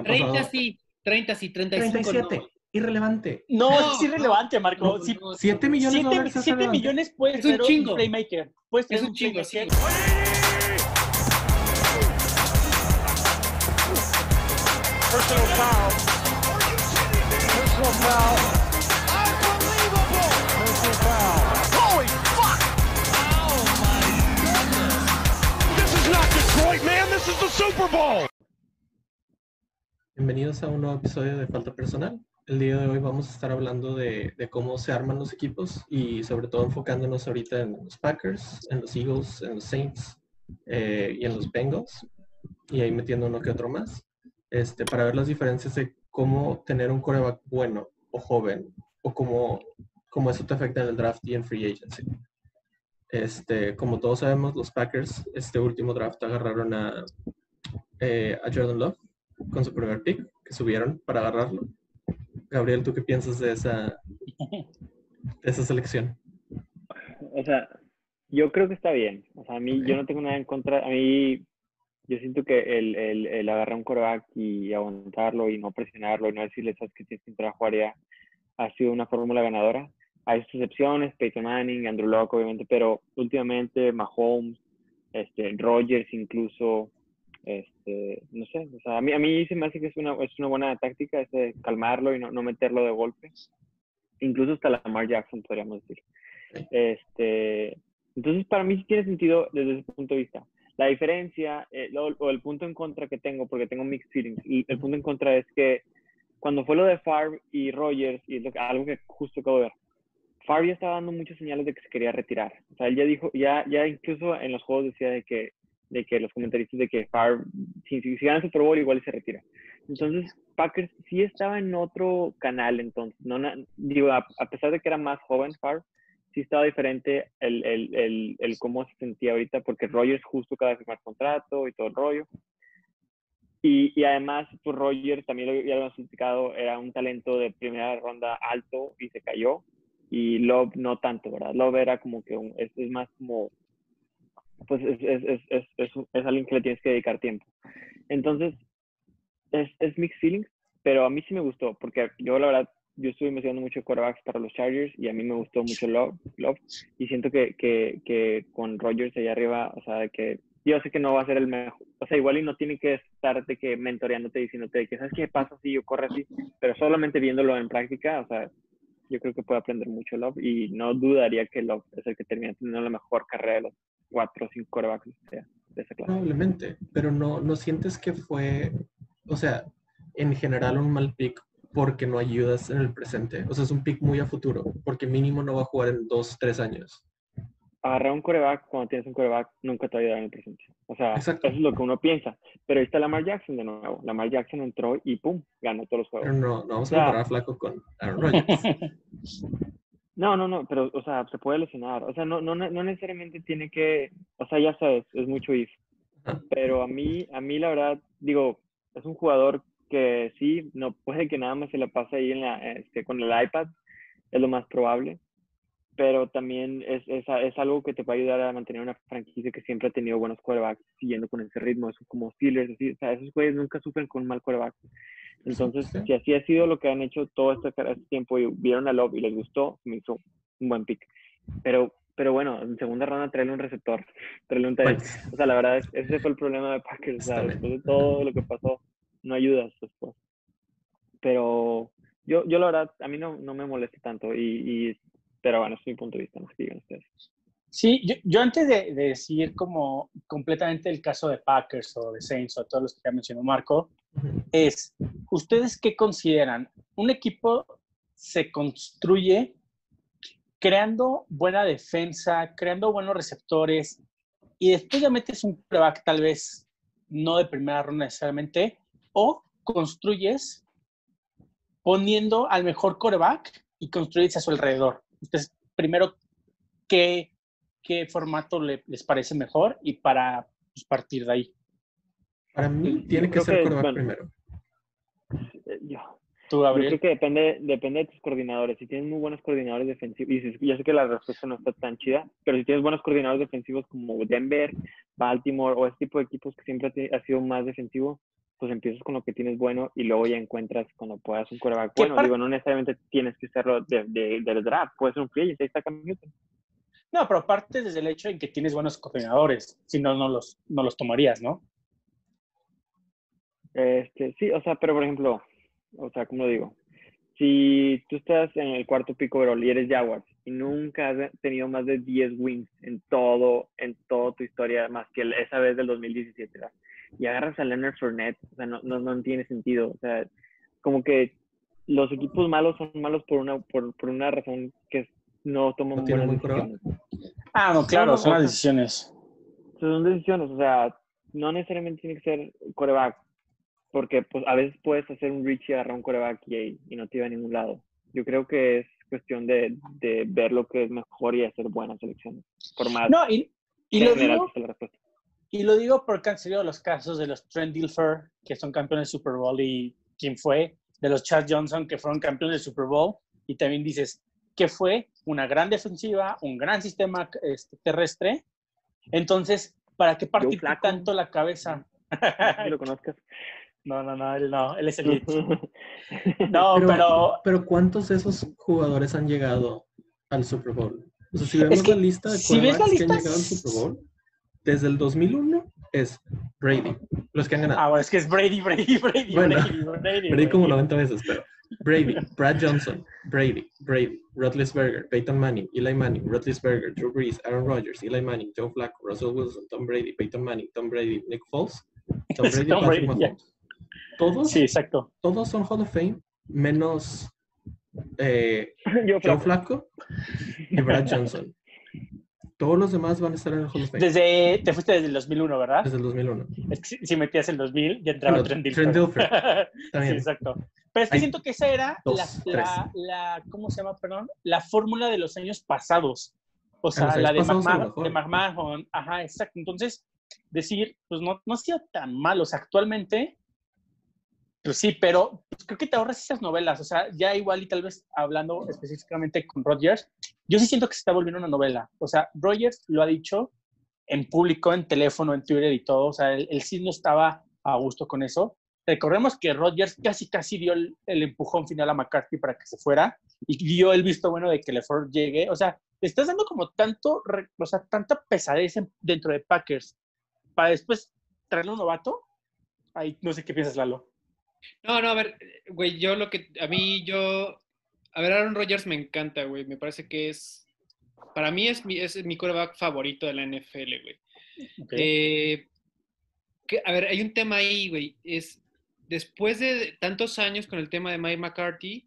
ha 30 pasado. sí, 30 sí, 35 37. no. Irrelevante. No, No, es irrelevante, Marco. No, no, 7 millones millones puedes Es un chingo. playmaker. Puedes Es un chingo. Personal foul. Personal foul. Unbelievable. Personal foul. Holy fuck! Oh my goodness. This is not Detroit, man. This is the Super Bowl. Bienvenidos a un nuevo episodio de Falta Personal. El día de hoy vamos a estar hablando de, cómo se arman los equipos y sobre todo enfocándonos ahorita en los Packers, en los Eagles, en los Saints eh, y en los Bengals y ahí metiendo uno que otro más este, para ver las diferencias de cómo tener un coreback bueno o joven o cómo, cómo eso te afecta en el draft y en free agency. Este, como todos sabemos, los Packers este último draft agarraron a, eh, a Jordan Love con su primer pick que subieron para agarrarlo. Gabriel, ¿tú qué piensas de esa, de esa selección? O sea, yo creo que está bien. O sea, a mí, yo no tengo nada en contra. A mí, yo siento que el, el, el agarrar un coreback y aguantarlo y no presionarlo y no decirle, sabes que tienes que entrar a jugar ya, ha sido una fórmula ganadora. Hay sus excepciones, Peyton Manning, Andrew Locke, obviamente, pero últimamente Mahomes, este, Rogers incluso, este, no sé, o sea, a mí, a mí se me hace que es una, es una buena táctica ese calmarlo y no, no meterlo de golpe. Incluso hasta Lamar Jackson, podríamos decir. Este, entonces, para mí sí tiene sentido desde ese punto de vista. La diferencia, eh, lo- o el punto en contra que tengo, porque tengo mixed feelings, y el punto en contra es que cuando fue lo de Favre y Rogers, y lo algo que justo acabo de ver, Favre ya estaba dando muchas señales de que se quería retirar. O sea, él ya dijo, ya, ya incluso en los juegos decía de que, de que los comentaristas de que Favre, si, si, si gana el Super Bowl, igual se retira. Entonces, Packers sí estaba en otro canal, entonces, no, na- digo, a, a pesar de que era más joven Favre, sí estaba diferente el, el, el, el cómo se sentía ahorita, porque Rogers justo acaba de firmar contrato y todo el rollo. Y, y además, pues Rogers, también lo, ya lo hemos explicado, era un talento de primera ronda alto y se cayó. Y Love no tanto, ¿verdad? Love era como que un, es, es más como, pues es, es, es, es, alguien que le tienes que dedicar tiempo. Entonces, es, es mixed feelings, pero a mí sí me gustó, porque yo la verdad, yo estuve investigando mucho quarterbacks para los Chargers y a mí me gustó mucho Love, Love y siento que, que, que con Rogers allá arriba, o sea, que yo sé que no va a ser el mejor, o sea, igual y no tiene que estar de que mentoreándote, diciéndote que, ¿sabes qué pasa si yo corro así? Pero solamente viéndolo en práctica, o sea, yo creo que puede aprender mucho Love y no dudaría que Love es el que termina teniendo la mejor carrera de los cuatro o cinco quarterbacks de, de esa clase. Probablemente, pero no, no sientes que fue, o sea, en general un mal pick porque no ayudas en el presente. O sea, es un pick muy a futuro, porque mínimo no va a jugar en dos, tres años. agarrar un coreback cuando tienes un coreback nunca te va a ayudar en el presente. O sea, Exacto. eso es lo que uno piensa. Pero ahí está Lamar Jackson de nuevo. Lamar Jackson entró y ¡pum! ganó todos los Pero juegos. no, no vamos a comparar a Flaco con Aaron Rodgers. No, no, no, pero, o sea, se puede lesionar. O sea, no, no, no necesariamente tiene que, o sea, ya sabes, es mucho if. Pero a mí, a mí la verdad, digo, es un jugador que sí, no puede que nada más se la pase ahí en la, este, con el iPad, es lo más probable. Pero también es, es, es algo que te va a ayudar a mantener una franquicia que siempre ha tenido buenos quarterbacks, siguiendo con ese ritmo, eso como Steelers, así, o sea, esos güeyes nunca sufren con un mal quarterback. Entonces, Sí. si así ha sido lo que han hecho todo este, este tiempo y vieron a Love y les gustó, me hizo un buen pick. Pero, pero bueno, en segunda ronda traerle un receptor, traerle un tight end. Pues, O sea, la verdad, es- ese fue el problema de Packers. O sea, Está bien. después de todo lo que pasó, no ayudas después. Pero yo, yo la verdad, a mí no, no me molesta tanto. Y, y- pero bueno, es mi punto de vista, qué digan ustedes. Sí, yo, yo antes de, de decir como completamente el caso de Packers o de Saints o todos los que ya mencionó Marco. Es, ¿ustedes qué consideran? Un equipo se construye creando buena defensa, creando buenos receptores y después ya metes un quarterback tal vez no de primera ronda necesariamente o construyes poniendo al mejor quarterback y construyes a su alrededor. Entonces, primero, ¿qué, qué formato le- les parece mejor y para pues, partir de ahí? Para mí tiene Yo que creo ser que, quarterback bueno, primero. Eh, Yo, Tú, yo creo que depende, depende de tus coordinadores. Si tienes muy buenos coordinadores defensivos, y si- yo sé que la respuesta no está tan chida, pero si tienes buenos coordinadores defensivos como Denver, Baltimore o ese tipo de equipos que siempre ha ha sido más defensivo, pues empiezas con lo que tienes bueno y luego ya encuentras cuando puedas un quarterback Que bueno. Digo, no necesariamente tienes que serlo de, de- del draft, puede ser un free agent, ahí está Cam Newton. No, pero aparte desde el hecho en que tienes buenos coordinadores, si no, no los, no los tomarías, ¿no? Este, sí, o sea, pero por ejemplo, o sea, ¿cómo lo digo? Si tú estás en el cuarto pico overall y eres Jaguars y nunca has tenido más de 10 wins en todo, en toda tu historia, más que esa vez del 2017, ¿verdad? y agarras a Leonard Fournette, o sea, no, no, no tiene sentido. O sea, como que los equipos malos son malos por una, por, por una razón que no toman ¿No buenas decisiones. Ah, no, claro, no, son las decisiones. Son decisiones, o sea, no necesariamente tiene que ser coreback, porque pues a veces puedes hacer un reach y agarrar un coreback y, y no te iba a ningún lado. Yo creo que es cuestión de, de ver lo que es mejor y hacer buenas selecciones, por más No, y, y lo digo la. Y lo digo porque han sido los casos de los Trent Dilfer, que son campeones del Super Bowl, y quién fue, de los Chad Johnson, que fueron campeones del Super Bowl, y también dices que fue una gran defensiva, un gran sistema este, terrestre. Entonces, ¿para qué Flaco. tanto la cabeza? No si lo conozcas. No, no, no, él no, él es el No, Pero- pero, Pero ¿cuántos de esos jugadores han llegado al Super Bowl? O sea, si vemos que la lista de si ves la que han llegado al Super Bowl, desde el 2001 es Brady, los que han ganado. ah, bueno, es que es Brady, Brady, Brady, Bueno, Brady, Brady, Brady como Brady. 90 veces, pero Brady, Brad Johnson, Brady, Brady, Roethlisberger, Peyton Manning, Eli Manning, Roethlisberger, Drew Brees, Aaron Rodgers, Eli Manning, Joe Flacco, Russell Wilson, Tom Brady, Peyton Manning, Tom Brady, Nick Foles, Tom Brady, Tom Patrick Brady. Mahomes. Todos, Sí, exacto. todos son Hall of Fame, menos eh, Yo, Joe Flaco. Flacco y Brad Johnson. Todos los demás van a estar en el Hall of Fame Desde, te fuiste desde el 2001, ¿verdad? desde el 2001. Es que si, si metías el 2000, ya entraba Bueno, Trent Trent Dilfer. Sí, También. exacto. Pero es que Hay siento que esa era dos, la, la, la- ¿cómo se llama, perdón? La fórmula de los años pasados. O sea, los la de McMahon. Ajá, exacto. Entonces, decir, pues no, no ha sido tan mal. O sea, actualmente, pues sí, pero pues, creo que te ahorras esas novelas. O sea, ya igual y tal vez hablando específicamente con Rodgers, yo sí siento que se está volviendo una novela. O sea, Rodgers lo ha dicho en público, en teléfono, en Twitter y todo. O sea, él, él sí no estaba a gusto con eso. Recordemos que Rodgers casi, casi dio el, el empujón final a McCarthy para que se fuera y dio el visto bueno de que LeFleur llegue. O sea, le estás dando como tanto, o sea, tanta pesadez en- dentro de Packers para después traerle un novato. Ahí no sé qué piensas, Lalo. No, no, a ver, güey, yo lo que, a mí, yo, a ver, Aaron Rodgers me encanta, güey, me parece que es, para mí es mi, es mi quarterback favorito de la NFL, güey. Eh, que- a ver, hay un tema ahí, güey, es, después de tantos años con el tema de Mike McCarthy,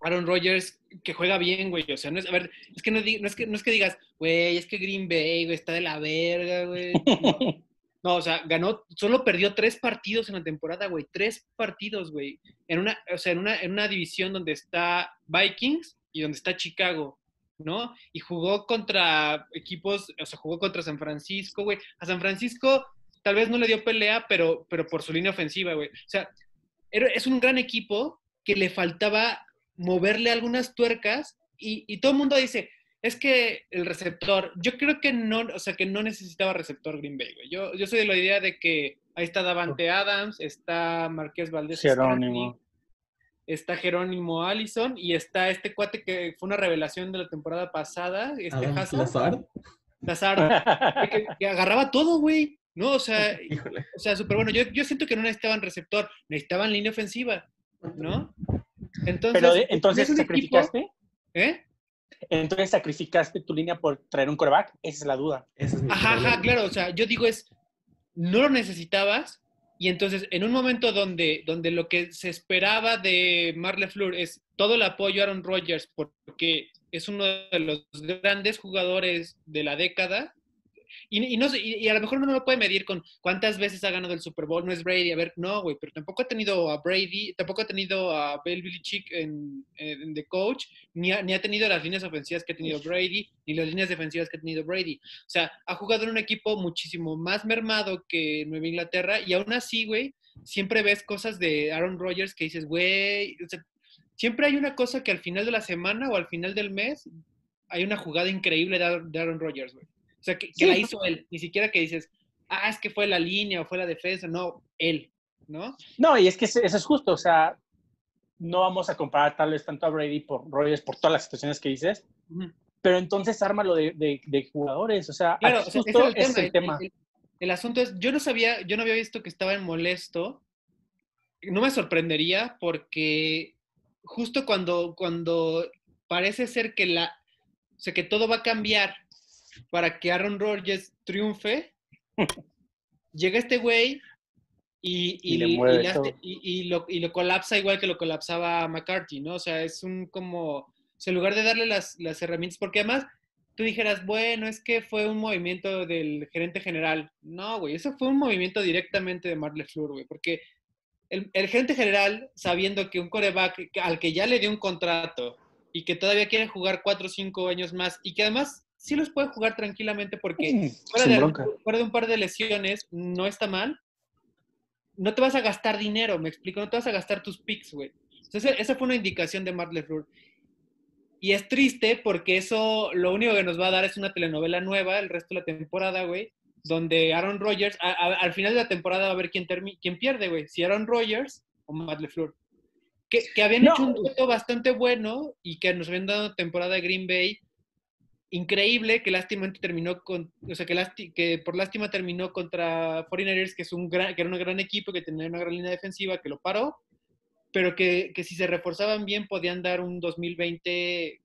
Aaron Rodgers, que juega bien, güey, o sea, no es, a ver, es que no, no es, que, no es que digas, güey, es que Green Bay, güey, está de la verga, güey. No. No, o sea, ganó, solo perdió tres partidos en la temporada, güey. Tres partidos, güey. En una, o sea, en una, en una división donde está Vikings y donde está Chicago, ¿no? Y jugó contra equipos, o sea, jugó contra San Francisco, güey. A San Francisco tal vez no le dio pelea, pero, pero por su línea ofensiva, güey. O sea, es un gran equipo que le faltaba moverle algunas tuercas y, y todo el mundo dice, es que el receptor, yo creo que no, o sea, que no necesitaba receptor Green Bay, güey. Yo, yo soy de la idea de que ahí está Davante Adams, está Marqués Valdés, Jerónimo. está Jerónimo Allison y está este cuate que fue una revelación de la temporada pasada, este Adams Hazard, Lazard. Lazard, que, que agarraba todo, güey. No, o sea, Híjole. o sea, súper bueno. Yo, yo siento que no necesitaban receptor, necesitaban línea ofensiva, ¿no? Entonces, Pero entonces equipo- sacrificaste, ¿Eh? Entonces sacrificaste tu línea por traer un coreback. Esa es la duda. Es mi Ajá, problema. ajá, claro. O sea, yo digo es, no lo necesitabas. Y entonces, en un momento donde, donde lo que se esperaba de Marle Fleur es todo el apoyo a Aaron Rodgers, porque es uno de los grandes jugadores de la década, y, y no y, y a lo mejor uno no lo puede medir con cuántas veces ha ganado el Super Bowl, no es Brady, a ver, no, güey, pero tampoco ha tenido a Brady, tampoco ha tenido a Bill Belichick en, en The Coach, ni ha, ni ha tenido las líneas ofensivas que ha tenido Brady, ni las líneas defensivas que ha tenido Brady. O sea, ha jugado en un equipo muchísimo más mermado que Nueva Inglaterra y aún así, güey, siempre ves cosas de Aaron Rodgers que dices, güey, o sea, siempre hay una cosa que al final de la semana o al final del mes hay una jugada increíble de Aaron Rodgers, güey. O sea, que, que Sí. la hizo él, ni siquiera que dices, ah, es que fue la línea o fue la defensa, no, él. ¿no? No, y es que eso es justo, o sea, no vamos a comparar tal vez tanto a Brady por Rogers por todas las situaciones que dices, Ujú. pero entonces ármalo de, de, de jugadores, o sea, Claro, aquí o sea, ese justo el es el tema. El, el- el asunto es, yo no sabía, yo no había visto que estaba en molesto. No me sorprendería porque justo cuando, cuando parece ser que la, o sea, que todo va a cambiar para que Aaron Rodgers triunfe, llega este güey y, le hace- lo, y lo colapsa igual que lo colapsaba McCarthy, ¿no? O sea, es un como, o sea, en lugar de darle las, las herramientas, porque además tú dijeras, bueno, es que fue un movimiento del gerente general. No, güey, eso fue un movimiento directamente de Mark LeFleur, güey, porque el, el gerente general, sabiendo que un coreback al que ya le dio un contrato y que todavía quiere jugar cuatro o cinco años más y que además sí los puede jugar tranquilamente porque fuera de, fuera de un par de lesiones no está mal. No te vas a gastar dinero, me explico, no te vas a gastar tus picks, güey. Entonces, esa fue una indicación de Mark LeFleur. Y es triste porque eso lo único que nos va a dar es una telenovela nueva el resto de la temporada, güey, donde Aaron Rodgers, a- a- al final de la temporada va a ver quién, quién pierde, güey, si Aaron Rodgers o Matt LeFleur. Que, que habían No. hecho un dueto bastante bueno y que nos habían dado temporada Green Bay increíble, que lástimamente terminó con, o sea, que, lasti- que por lástima terminó contra 49ers, que, es un gran, que era un gran equipo, que tenía una gran línea defensiva, que lo paró, pero que, que si se reforzaban bien podían dar un 2020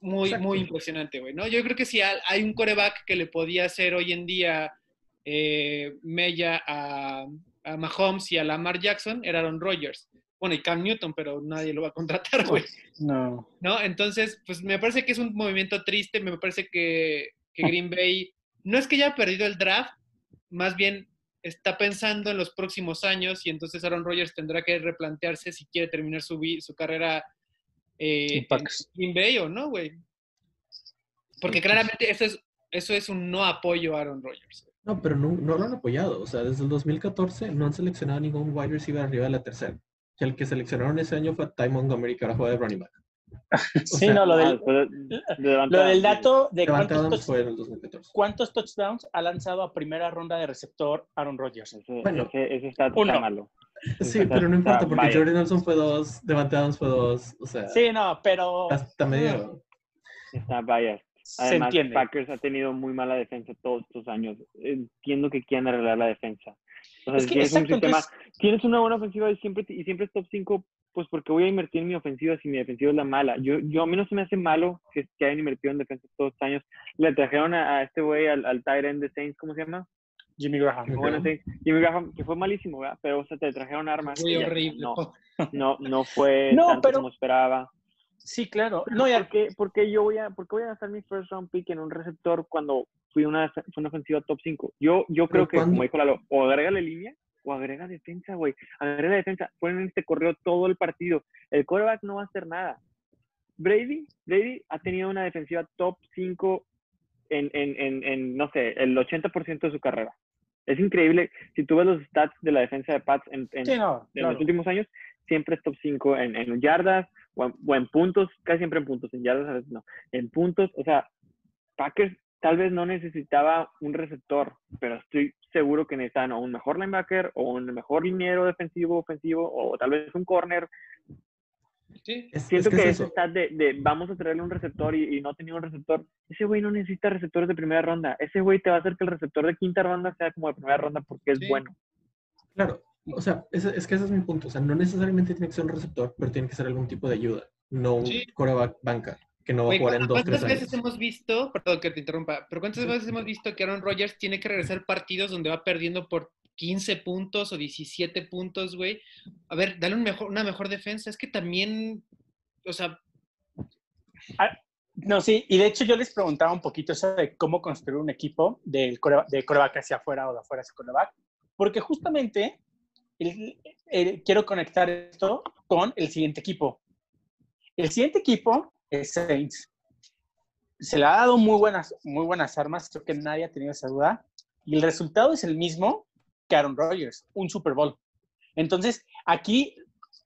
muy, Exacto. muy impresionante, güey, ¿no? Yo creo que si ha- hay un coreback que le podía hacer hoy en día eh, mella a, a Mahomes y a Lamar Jackson, era Aaron Rodgers. Bueno, y Cam Newton, pero nadie lo va a contratar, güey. No. ¿no? Entonces, pues me parece que es un movimiento triste, me parece que, que Green Bay no es que haya perdido el draft, más bien está pensando en los próximos años y entonces Aaron Rodgers tendrá que replantearse si quiere terminar su, su carrera eh, En. Green Bay o no, güey. Porque claramente eso es, eso es un no apoyo a Aaron Rodgers. No, pero no, no lo han apoyado. O sea, desde el 2014 no han seleccionado ningún wide receiver arriba de la tercera. Que el que seleccionaron ese año fue Ty Montgomery, que ahora juega de running back. Sí, sea, no, lo Ah, del, de- de lo del dato de cuántos, touch- fue en el 2014. cuántos touchdowns ha lanzado a primera ronda de receptor Aaron Rodgers. Ese, Bueno. ese, ese está, está malo. Sí, Está- pero no importa, porque. Jordan Nelson fue dos, Devante Adams fue dos. O sea, Sí, no, pero hasta medio. Está biased. se Además, entiende. Packers ha tenido muy mala defensa todos estos años. Entiendo que quieren arreglar la defensa. O sea, Es si que, tienes un exacto, sistema, entonces- tienes una buena ofensiva y siempre, y siempre es top 5, pues porque voy a invertir en mi ofensiva si mi defensiva es la mala. Yo, yo a mí no se me hace malo que, que hayan invertido en defensa todos estos años. Le trajeron a, a este güey, al, al tight end de Saints, ¿cómo se llama? Jimmy Graham. Jimmy Bueno, Graham. sí, Jimmy Graham, que fue malísimo, ¿verdad? Pero o sea, te trajeron armas. Muy horrible. No, no, no fue No, tanto pero- como esperaba. Sí, claro. No, y ¿Por qué, por qué yo voy a, por qué voy a gastar mi first round pick en un receptor cuando fui una, fue una ofensiva top 5? Yo, yo creo que, ¿cuándo? como dijo Lalo, o agrégale línea o agrega defensa, güey. Agrega defensa. Ponen este correo todo el partido. El quarterback no va a hacer nada. Brady, Brady ha tenido una defensiva top 5 en, en, en, en, no sé, el 80% de su carrera. Es increíble. Si tú ves los stats de la defensa de Pats en, en, Sí, no, en claro. los últimos años, siempre es top 5 en, en yardas o en, o en puntos, casi siempre en puntos, en yardas a veces no, en puntos, o sea, Packers tal vez no necesitaba un receptor, pero estoy seguro que necesitaban o un mejor linebacker o un mejor liniero defensivo, ofensivo, o tal vez un corner. Sí. Es, Siento es que que, eso. stat de, de vamos a traerle un receptor y, y no tenía un receptor, ese güey no necesita receptores de primera ronda, ese güey te va a hacer que el receptor de quinta ronda sea como de primera ronda porque es Sí. bueno. Claro, o sea, ese- es que ese es mi punto. O sea, no necesariamente tiene que ser un receptor, pero tiene que ser algún tipo de ayuda. No un Sí. coreback banca, que no va a jugar en dos, ¿Cuántas tres veces años. hemos visto, perdón que te interrumpa, pero cuántas Sí. veces hemos visto que Aaron Rodgers tiene que regresar partidos donde va perdiendo por 15 puntos o 17 puntos, güey? A ver, dale un mejor, una mejor defensa. Es que también, o sea, No, sí, y de hecho yo les preguntaba un poquito eso de cómo construir un equipo del core, de coreback hacia afuera o de afuera hacia coreback, porque justamente el- quiero conectar esto con el siguiente equipo. El siguiente equipo es Saints. Se le ha dado muy buenas, muy buenas armas, creo que nadie ha tenido esa duda, y el resultado es el mismo que Aaron Rodgers, un Super Bowl. Entonces, aquí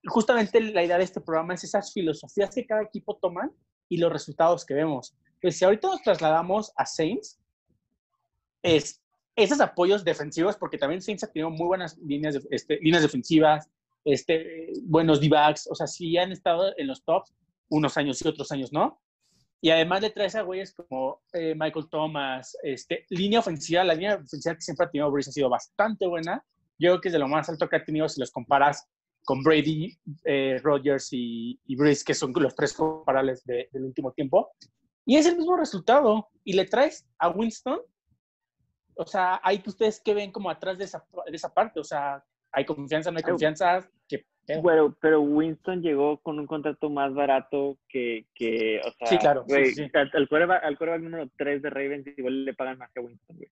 justamente la idea de este programa es esas filosofías que cada equipo toma y los resultados que vemos. Pues si ahorita nos trasladamos a Saints, es esos apoyos defensivos, porque también Saints ha tenido muy buenas líneas, este, líneas defensivas, este, buenos D-backs, o sea, sí han estado en los tops unos años y otros años, ¿no? Y además le traes a güeyes como eh, Michael Thomas, este, línea ofensiva, la línea ofensiva que siempre ha tenido Breeze ha sido bastante buena. Yo creo que es de lo más alto que ha tenido si los comparas con Brady, eh, Rodgers y, y que son los tres comparables de- del último tiempo. Y es el mismo resultado. Y le traes a Winston. O sea, hay que ustedes que ven como atrás de esa, de esa parte. O sea, hay confianza, no hay confianza. Bueno, pero Winston llegó con un contrato más barato que, que o sea, Sí, claro, güey, sí, sí. al, quarterback, al quarterback número 3 de Ravens igual le pagan más que a Winston, güey.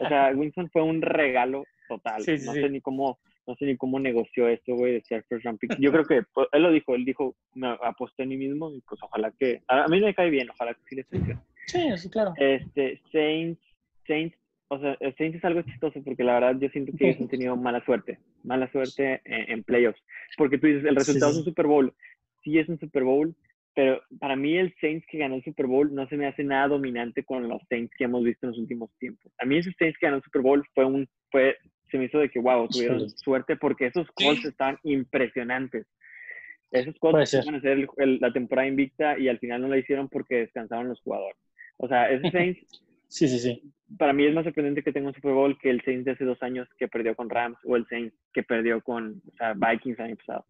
O sea, Winston fue un regalo total. Sí, sí, no sé ni cómo, no sé ni cómo negoció esto, güey, de ser first round pick. Yo creo que pues, él lo dijo, él dijo, me aposté en mí mismo y pues ojalá que, a, mí me cae bien, ojalá que sí le funcione. Sí, sí, claro. Este, Saints, Saints, o sea, el Saints es algo chistoso porque la verdad yo siento que ellos han tenido mala suerte, mala suerte en, en playoffs. Porque tú dices, el resultado sí. es un Super Bowl. Sí es un Super Bowl, pero para mí el Saints que ganó el Super Bowl no se me hace nada dominante con los Saints que hemos visto en los últimos tiempos. A mí ese Saints que ganó el Super Bowl fue un, fue, se me hizo de que, wow, tuvieron suerte porque esos Colts Sí. estaban impresionantes. Esos Colts iban a hacer el- el- la temporada invicta y al final no la hicieron porque descansaron los jugadores. O sea, ese Saints Sí, sí, sí. para mí es más sorprendente que tenga un Super Bowl que el Saints de hace dos años que perdió con Rams o el Saints que perdió con o sea, Vikings el año pasado.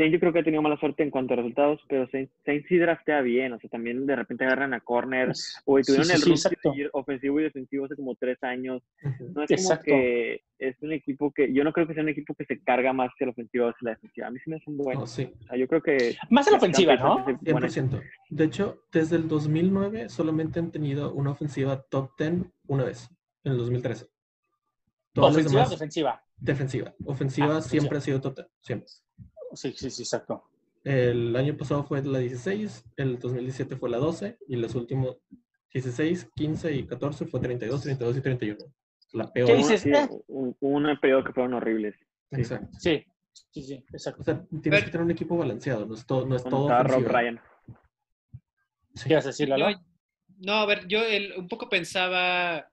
Saints yo creo que ha tenido mala suerte en cuanto a resultados, pero Saints, Saints sí draftea bien, o sea, también de repente agarran a corners, o tuvieron Sí, sí, el sí, de ofensivo y defensivo hace como tres años. No es como Exacto. que es un equipo que, yo no creo que sea un equipo que se carga más que la ofensiva o la defensiva. A mí sí me hacen bueno. No, sí, O sea, yo creo que... Más en la ofensiva, ¿no? Bay es buena. 100%. De hecho, desde el 2009 solamente han tenido una ofensiva top 10 una vez, en el 2013. Todas ¿Ofensiva o defensiva? defensiva. Ofensiva Ah, siempre ha sido top 10, siempre. Sí, sí, sí, exacto. El año pasado fue la 16, el 2017 fue la 12 y los últimos 16, 15 y 14 fue 32, 32 y 31. La peor. ¿Qué dices? sí, un, un periodo que fueron horribles. Exacto. Sí, sí, sí, exacto. O sea, tienes que tener un equipo balanceado, no es todo, no es todo estaba Rob. Ryan. Sí. ¿Qué decir, Lalo? Yo- no, a ver, yo el- un poco pensaba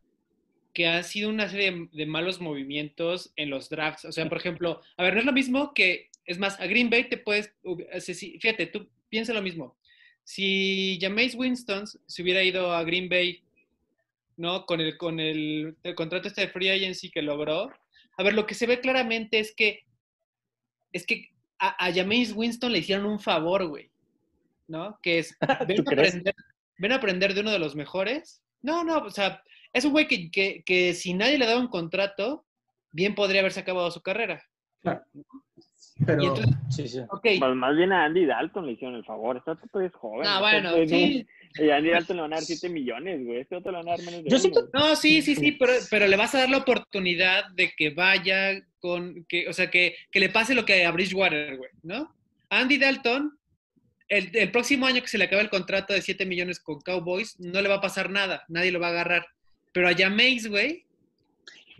que ha sido una serie de, de malos movimientos en los drafts. O sea, por ejemplo, a ver, no es lo mismo que, es más, a Green Bay te puedes, si- fíjate, tú piensa lo mismo. Si Jameis Winston se hubiera ido a Green Bay, ¿no? Con el, con el, el contrato este de free agency que logró. A ver, lo que se ve claramente es que, es que a, a Jameis Winston le hicieron un favor, güey. ¿No? Que es, ven a, aprender, ven a aprender de uno de los mejores. No, no, o sea, es un güey que, que, que si nadie le daba un contrato, bien podría haberse acabado su carrera. Claro. Pero Y entonces, Sí, sí. ok, Pues más bien a Andy Dalton le hicieron el favor. Este otro es joven. Ah, este bueno, sí. y a Andy Dalton le van a dar 7 millones, güey. Este otro le van a dar menos de Yo siento- No, sí, sí, sí, pero, pero le vas a dar la oportunidad de que vaya con, que, o sea, que, que le pase lo que a Bridgewater, güey, ¿no? Andy Dalton, el, el próximo año que se le acabe el contrato de 7 millones con Cowboys, no le va a pasar nada, nadie lo va a agarrar. Pero a Jameis, güey,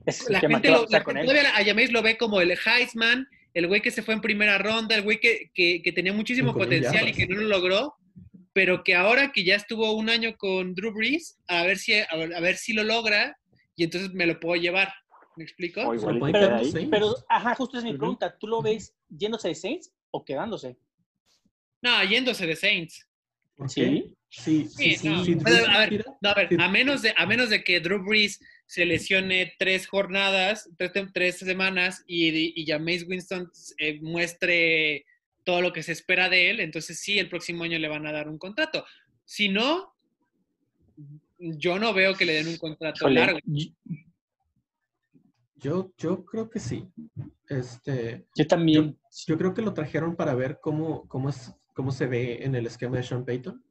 Es la gente, lo, la todavía a Jameis lo ve como el Heisman, el güey que se fue en primera ronda, el güey que, que, que tenía muchísimo Cinco potencial y que no lo logró, pero que ahora que ya estuvo un año con Drew Brees, a ver si, a ver, a ver si lo logra y entonces me lo puedo llevar. ¿Me explico? O se igual lo y pueden se quedar queda los ahí. Saints. Pero, ajá, justo es mi pregunta. ¿Tú lo ves yéndose de Saints o quedándose? No, yéndose de Saints. ¿Por Sí. qué? Sí, sí, Sí, no. sí. Pero, Drew a ver, tira- No, a ver, Sí. a menos de, a menos de que Drew Brees se lesione tres jornadas, tres, tres semanas y, y Jameis Winston eh, muestre todo lo que se espera de él, entonces sí, el próximo año le van a dar un contrato. Si no, yo no veo que le den un contrato largo. yo- Yo, creo que sí. Este, Yo también. yo creo que lo trajeron para ver cómo, cómo, es, cómo se ve en el esquema de Sean Payton.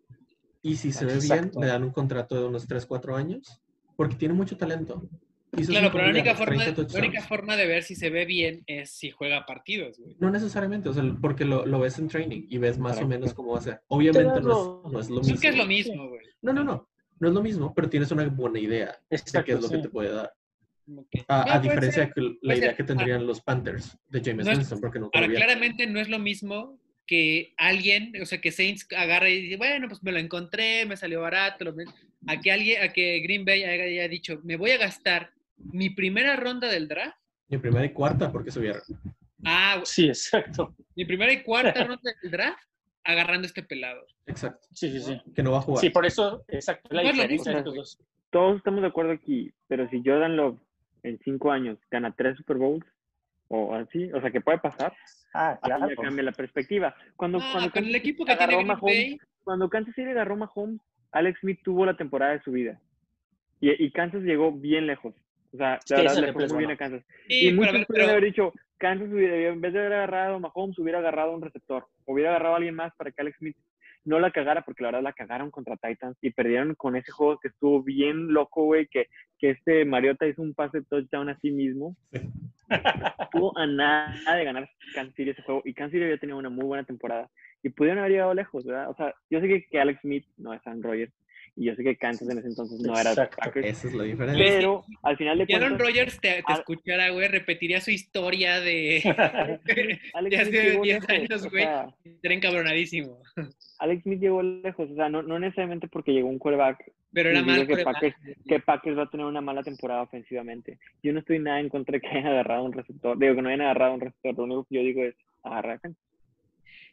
Y si se ve bien, le dan un contrato de unos 3, 4 años. Porque tiene mucho talento. Hizo Claro, pero la única, forma, 30 la única forma de ver si se ve bien es si juega partidos, güey. No necesariamente, o sea, porque lo, lo ves en training y ves más o menos cómo va a ser. Obviamente no es, no es lo mismo. que es lo mismo, güey. No, no, no. No es lo mismo, pero tienes una buena idea de qué Exacto, es lo que te puede dar. A, No, diferencia ser. de que la idea ser. que tendrían los Panthers de James No es- Winston, porque nunca Ahora, claramente no es lo mismo que alguien, o sea, que Saints agarre y dice, bueno, pues me lo encontré, me salió barato, lo- a que alguien, a que Green Bay haya, dicho, me voy a gastar mi primera ronda del draft. Mi primera y cuarta porque subieron. Ah, Sí, exacto. mi primera y cuarta ronda del draft agarrando este pelado. Exacto. Sí, sí, sí. Que no va a jugar. Sí, por eso, exacto, la diferencia de estos dos. Todos estamos de acuerdo aquí, pero si Jordan Love en cinco años gana tres Super Bowls, o así, o sea, que puede pasar, Ah, claro. ya cambia la perspectiva. Cuando, No, cuando con el equipo que tiene Green Mahomes- Bay, cuando Kansas City agarró Mahomes, Alex Smith tuvo la temporada de su vida. Y, y Kansas llegó bien lejos. O sea, Sí, la verdad le fue es muy bien a Kansas. sí, y muchos pero- haber dicho, Kansas hubiera, en vez de haber agarrado a Mahomes, hubiera agarrado a un receptor. Hubiera agarrado a alguien más para que Alex Smith no la cagara, porque la verdad la cagaron contra Titans y perdieron con ese juego que estuvo bien loco, güey, que, que este Mariota hizo un pase touchdown a sí mismo. Estuvo a nada de ganar Kansas City ese juego y Kansas City había tenido una muy buena temporada y pudieron haber llegado lejos, ¿verdad? O sea, yo sé que, que Alex Smith no es Aaron Rodgers y yo sé que Kansas en ese entonces no era Exacto. Packers, Esa es la diferencia. pero al final de Si Aaron cuentas, Rodgers te, te escuchara, güey, repetiría su historia de, Alex hace llegó 10 lejos, años, o güey. sea, Estaría encabronadísimo. Alex Smith llegó lejos, o sea, no, no necesariamente porque llegó un quarterback Pero era mal que. Packers, que Packers va a tener una mala temporada ofensivamente. Yo no estoy nada en contra de que hayan agarrado un receptor, digo que no hayan agarrado un receptor, lo único que yo digo es agarrar.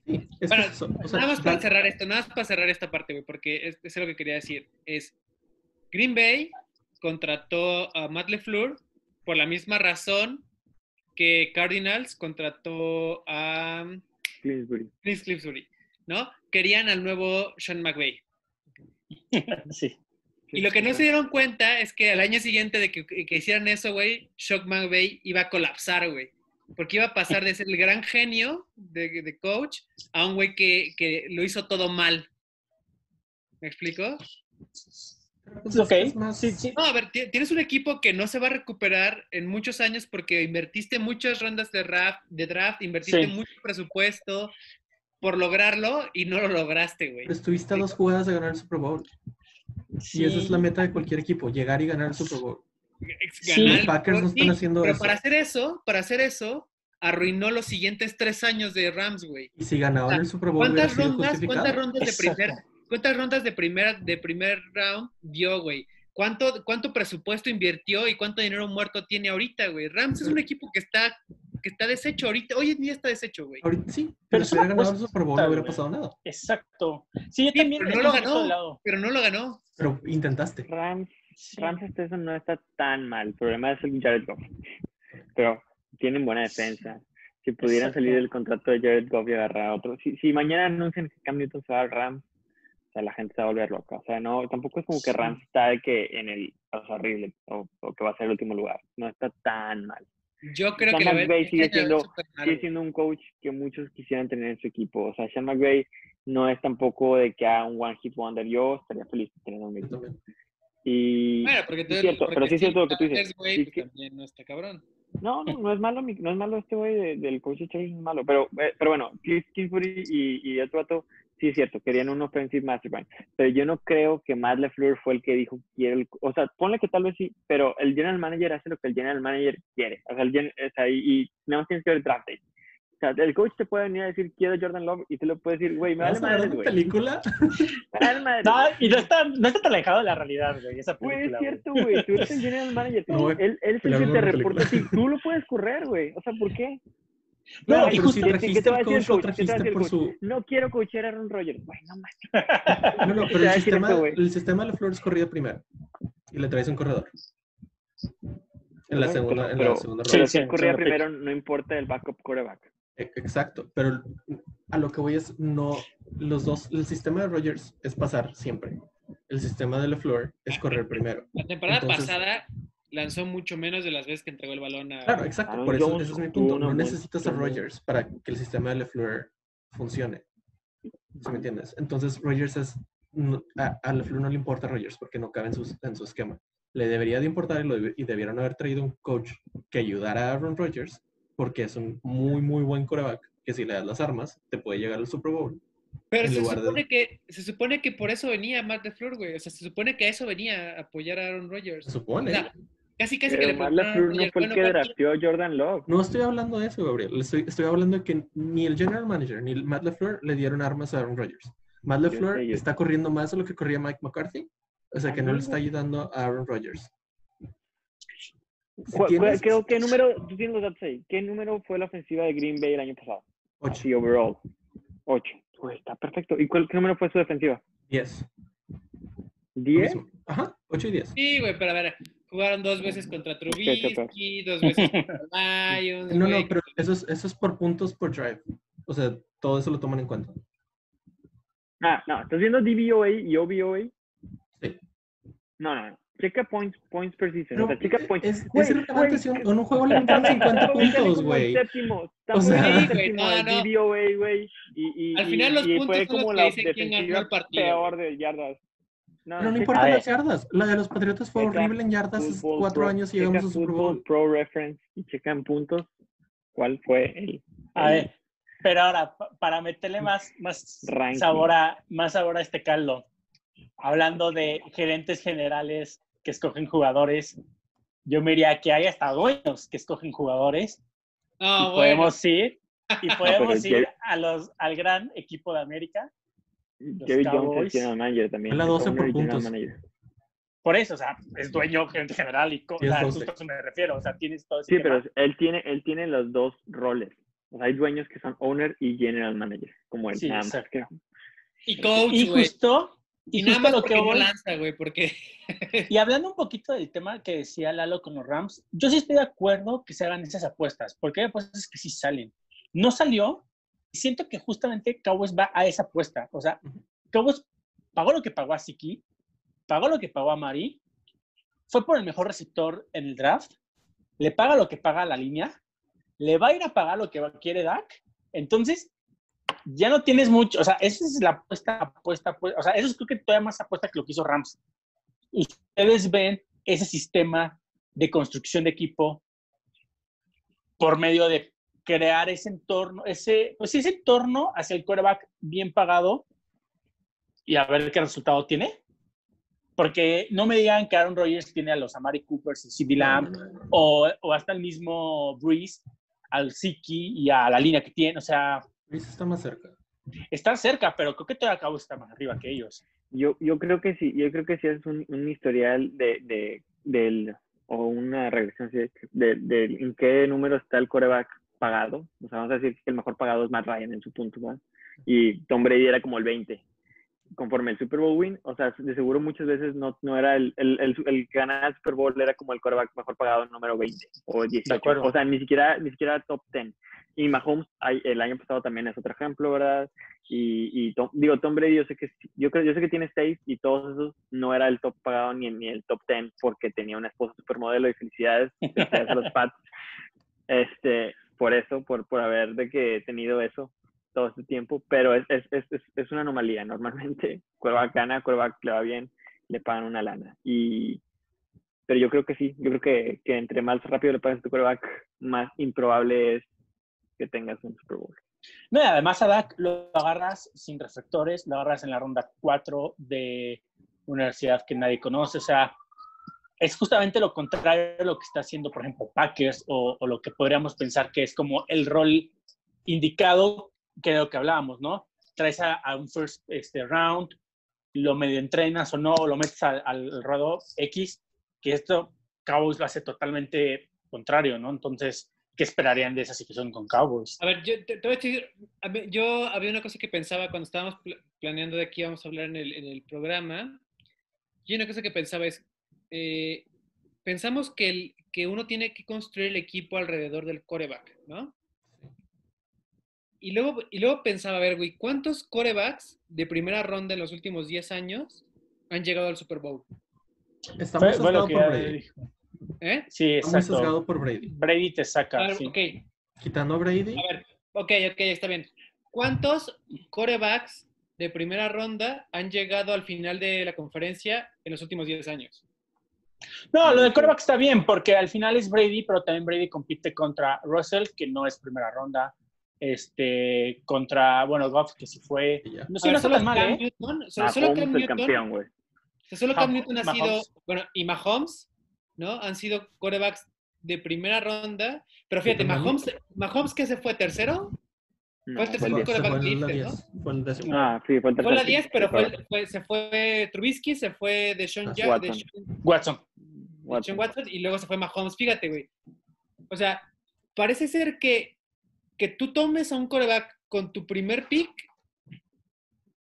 Sí, es que o sea, nada más para cerrar esto, nada más para cerrar esta parte, güey, porque es, es lo que quería decir. Es Green Bay contrató a Matt LeFleur por la misma razón que Cardinals contrató a Clinsbury. Chris Cliffsbury, ¿no? Querían al nuevo Sean McVay. Sí. Y lo que no se dieron cuenta es que al año siguiente de que, que hicieran eso, güey, Shock McVay iba a colapsar, güey. Porque iba a pasar de ser el gran genio de, de coach a un güey que, que lo hizo todo mal. ¿Me explico? pues, más- sí, sí. No, a ver, ti- tienes un equipo que no se va a recuperar en muchos años porque invertiste muchas rondas de draft, de draft invertiste Sí. mucho presupuesto por lograrlo y no lo lograste, güey. Estuviste a dos jugadas de ganar el Super Bowl. Y esa es la meta de cualquier equipo, llegar y ganar el Super Bowl. Ex- Sí, ganar los Packers no están haciendo pero eso. para hacer eso, para hacer eso, arruinó los siguientes tres años de Rams, güey. Y si ganaban el Super Bowl, ¿Cuántas rondas, cuántas rondas de Exacto. primer, cuántas rondas de primera, de primer round dio, güey? ¿Cuánto, ¿Cuánto presupuesto invirtió y cuánto dinero muerto tiene ahorita, güey? Rams es un equipo que está, que está deshecho ahorita. Hoy en día está deshecho, güey. Ahorita sí, Pero si hubiera ganado el Super Bowl no hubiera pasado nada. Exacto. Sí, yo Sí, también. pero no lo ganó. Pero no lo ganó. Pero intentaste. Rams, Sí. Rams hasta eso no está tan mal. El problema es el Jared Goff. Pero tienen buena defensa. Si pudieran Exacto. salir del contrato de Jared Goff y agarrar a otro. Si, si mañana anuncian que Cam Newton se va al Rams, o sea, la gente se va a volver loca. O sea, no, tampoco es como que. Rams está de que en el o sea, horrible o, o que va a ser el último lugar. No está tan mal. Yo creo Sean que McVay sigue este año siendo- sigue siendo un coach que muchos quisieran tener en su equipo. O sea, Sean McVay no es tampoco de que haga un one hit wonder. Yo estaría feliz de tener un equipo. Y Bueno, porque es cierto, porque pero sí es cierto lo que tú dices. Pues también no está cabrón. No, no, no es malo, no es malo este güey de- del coach no es malo. Pero, eh, pero bueno, Cliff Kingsbury y, y otro vato, sí es cierto, querían un offensive mastermind. Pero yo no creo que Matt LeFleur fue el que dijo, quiero el... O sea, ponle que tal vez sí, pero el general manager hace lo que el general manager quiere. O sea, el gen- o sea, y, y nada más tienes que ver el draft day. O sea, el coach te puede venir a decir, quiero Jordan Love, y tú le puedes decir, güey, me vale ¿Vas a hablar madre, güey. película? Me vale madre, No, y no está, no está tan alejado de la realidad, güey, esa Güey, es película. güey. cierto, güey. Tú eres el general manager. No, él, él es el que te reporta a ti. película. Tú lo puedes correr, güey. O sea, ¿por qué? No, No, y pero justo- si ¿qué- qué trajiste te va a el decir el coach, lo coach? ¿Qué te va a trajiste decir el por coach? su... No quiero coachear a Aaron Rodgers. Güey, no mames. No, no, Te pero el sistema, esto, el sistema de la flor es corrida primero. Y le traes un corredor. En la Pero- segunda, en pero- la segunda Sí, Pero ronda. sí. si corría primero, no importa el backup quarterback. E- Exacto, pero a lo que voy es, no, los dos, el sistema de Rogers es pasar siempre. El sistema de LeFleur es correr primero. La temporada Entonces- pasada lanzó mucho menos de las veces que entregó el balón a... Claro, exacto, Aaron por eso ese es mi punto. No necesitas a Rogers para que el sistema de LeFleur funcione. ¿Sí me entiendes? Entonces Rogers es, no- a, a LeFleur no le importa a Rogers porque no cabe en su, en su esquema. Le debería de importar y, lo y debieron haber traído un coach que ayudara a Aaron Rodgers porque es un muy, muy buen coreback que si le das las armas te puede llegar al Super Bowl. Pero se de- supone, que, se supone que por eso venía Matt LeFleur, güey. O sea, se supone que a eso venía a apoyar a Aaron Rodgers. Se supone. O sea, casi casi que Pero le Matt LaFleur no fue el que ¿cuánto- drafteó a Jordan Love. No estoy hablando de eso, Gabriel. Estoy, estoy hablando de que ni el general manager ni el Matt LeFleur le dieron armas a Aaron Rodgers. Matt Yo LeFleur sé, yo- está corriendo más de lo que corría Mike McCarthy. O sea que no le está ayudando a Aaron Rodgers. Si ¿Cu- cu- tienes- ¿Qué, número, tú tienes los datos ahí, qué número fue la ofensiva de Green Bay el año pasado? Ocho. Así, overall. 8. está perfecto. ¿Y cuál, qué número fue su defensiva? 10. Lo ¿10? mismo. Ajá, 8 y 10. Sí, güey, pero a ver, jugaron dos veces contra. Trubisky, dos veces contra Lions, No, no, pero eso es, eso es por puntos por drive. O sea, todo eso lo toman en cuenta. Ah, no, ¿estás viendo DVOA y OVOA? Sí. No, no, no. Checa points, points per season. Pero o sea, checa points. es, Güey, es irrelevante güey, si un- en un juego le metieron 50 Estamos ubicando puntos, güey. séptimo. O sea- Sí, güey, no, no. DVOA, güey. Y, y, Al final los y puntos fue son los como que la dicen quién ganó el partido. peor de yardas. No, Pero no checa- importa las yardas. La de los Patriotas fue checa horrible en yardas hace cuatro Pro- años y llegamos a Super Bowl. Pro Reference y checa en puntos cuál fue el. A ver, pero ahora, pa- para meterle más, más sabor a, más sabor a este caldo, hablando de gerentes generales que escogen jugadores, yo me diría que hay hasta dueños que escogen jugadores No, y Ah, bueno. podemos ir y podemos pero ir a los, al gran equipo de América. Jerry Jones Cowboys. es general manager también. La es 12 owner por puntos. Por eso, o sea, es dueño, gerente general y Sí, es o sea, 12. justo a eso me refiero, o sea, tienes todo ese Sí, tema. pero él tiene, él tiene los dos roles. O sea, hay dueños que son owner y general manager, como él, Sí, nada más. Y coach, y justo, y, nada más lo que no voy, lanza, güey, porque... Y hablando un poquito del tema que decía Lalo con los Rams, yo sí estoy de acuerdo que se hagan esas apuestas, porque hay apuestas que sí salen. No salió, y siento que justamente Cowboys va a esa apuesta. O sea, Cowboys pagó lo que pagó a Siki, pagó lo que pagó a Mari, fue por el mejor receptor en el draft, le paga lo que paga a la línea, le va a ir a pagar lo que quiere Dak, entonces ya no tienes mucho, o sea, esa es la apuesta, apuesta, o sea, eso es creo que todavía más apuesta que lo que hizo Rams. Ustedes ven ese sistema de construcción de equipo por medio de crear ese entorno, ese, pues ese entorno hacia el quarterback bien pagado y a ver qué resultado tiene. Porque no me digan que Aaron Rodgers tiene a los Amari Coopers y CD Lamb o, o hasta el mismo Breeze, al Siki y a la línea que tiene. O sea, Luis está más cerca. está cerca, pero creo que todavía acabo está más arriba que ellos. Yo, yo creo que sí, yo creo que sí es un, un historial de, de, del, o una regresión sí, de, de en qué número está el coreback pagado. O sea, vamos a decir que el mejor pagado es Matt Ryan en su punto, ¿verdad? Y Tom Brady era como el 20. Conforme el Super Bowl win, o sea, de seguro muchas veces no, no era el, el, el, el ganaba el Super Bowl era como el coreback mejor pagado número 20 o 18. acuerdo. O sea, ni siquiera, ni siquiera top 10. Y Mahomes el año pasado también es otro ejemplo, ¿verdad? Y, y Tom, digo, Tom Brady, yo sé que yo creo, yo sé que tiene seis y todos esos no era el top pagado ni, ni el top 10 porque tenía una esposa supermodelo y felicidades, a los Pats. Este, por eso, por, por haber de que tenido eso todo este tiempo, pero es, es, es, es, una anomalía. Normalmente, Cuervac gana, Cuervac le va bien, le pagan una lana. Y, pero yo creo que sí, yo creo que, que entre más rápido le pagas a tu Cuervac, más improbable es que tengas un Super Bowl. No, y además a Dak lo agarras sin reflectores, lo agarras en la ronda 4 de una universidad que nadie conoce, o sea, es justamente lo contrario de lo que está haciendo, por ejemplo, Packers o, o lo que podríamos pensar que es como el rol indicado que de lo que hablábamos, ¿no? Traes a, a un first este, round, lo medio entrenas o no, o lo metes al, al ruedo X, que esto Cowboys lo hace totalmente contrario, ¿no? Entonces, ¿qué esperarían de esa situación con Cowboys? A ver, yo te, te voy a decir, a yo había una cosa que pensaba cuando estábamos pla- planeando de aquí vamos a hablar en el, en el programa, y una cosa que pensaba es, eh, pensamos que, el, que uno tiene que construir el equipo alrededor del coreback, ¿no? Y luego, y luego pensaba, a ver, güey, ¿cuántos corebacks de primera ronda en los últimos 10 años han llegado al Super Bowl? Lo sesgado que por ya dijo. ¿Eh? Sí, Está muy exacto. sesgado por Brady. Brady te A saca. ver, sí. Quitando a Brady, A ver, ok, ok, está bien. ¿Cuántos corebacks de primera ronda han llegado al final de la conferencia en los últimos 10 años? No, lo de quarterback está bien, porque al final es Brady, pero también Brady compite contra Russell, que no es primera ronda. Este, contra, bueno, Goff, que sí fue. No ver, no solo mal, Cam ¿eh? Newton, solo, solo Mahomes Cam el Newton, campeón, güey. o sea, solo Cam Newton ha Mahomes. sido, bueno, y Mahomes, ¿no? Han sido corebacks de primera ronda, pero fíjate, Mahomes, Mahomes que se fue tercero, No, ¿Cuál tercer fue el Fue, se quarterback fue viste, 10. Fue el. Ah, sí, fue el fue tercer la pick, 10, pero fue, fue- se fue Trubisky, se fue de Sean Ah, Ja- de Watson. Sean- Watson. Deshaun Watson y luego se fue Mahomes. Fíjate, güey. O sea, parece ser que, que tú tomes a un coreback con tu primer pick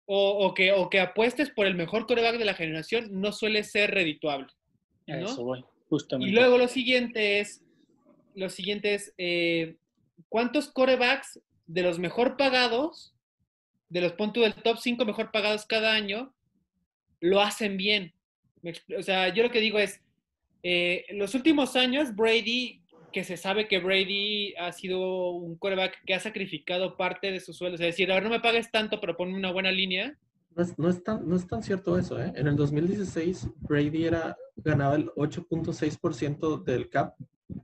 o, o que, o que apuestes por el mejor coreback de la generación no suele ser redituable. ¿no? Eso voy, Y luego lo siguiente es, lo siguiente es, eh, ¿cuántos corebacks de los mejor pagados, de los puntos del top 5 mejor pagados cada año, lo hacen bien? O sea, yo lo que digo es, eh, en los últimos años, Brady, que se sabe que Brady ha sido un coreback que ha sacrificado parte de su sueldo, es decir, a ver, no me pagues tanto, pero ponme una buena línea. No es, no es tan, no es tan cierto eso, ¿eh? En el 2016, Brady era, ganaba el 8.6% del cap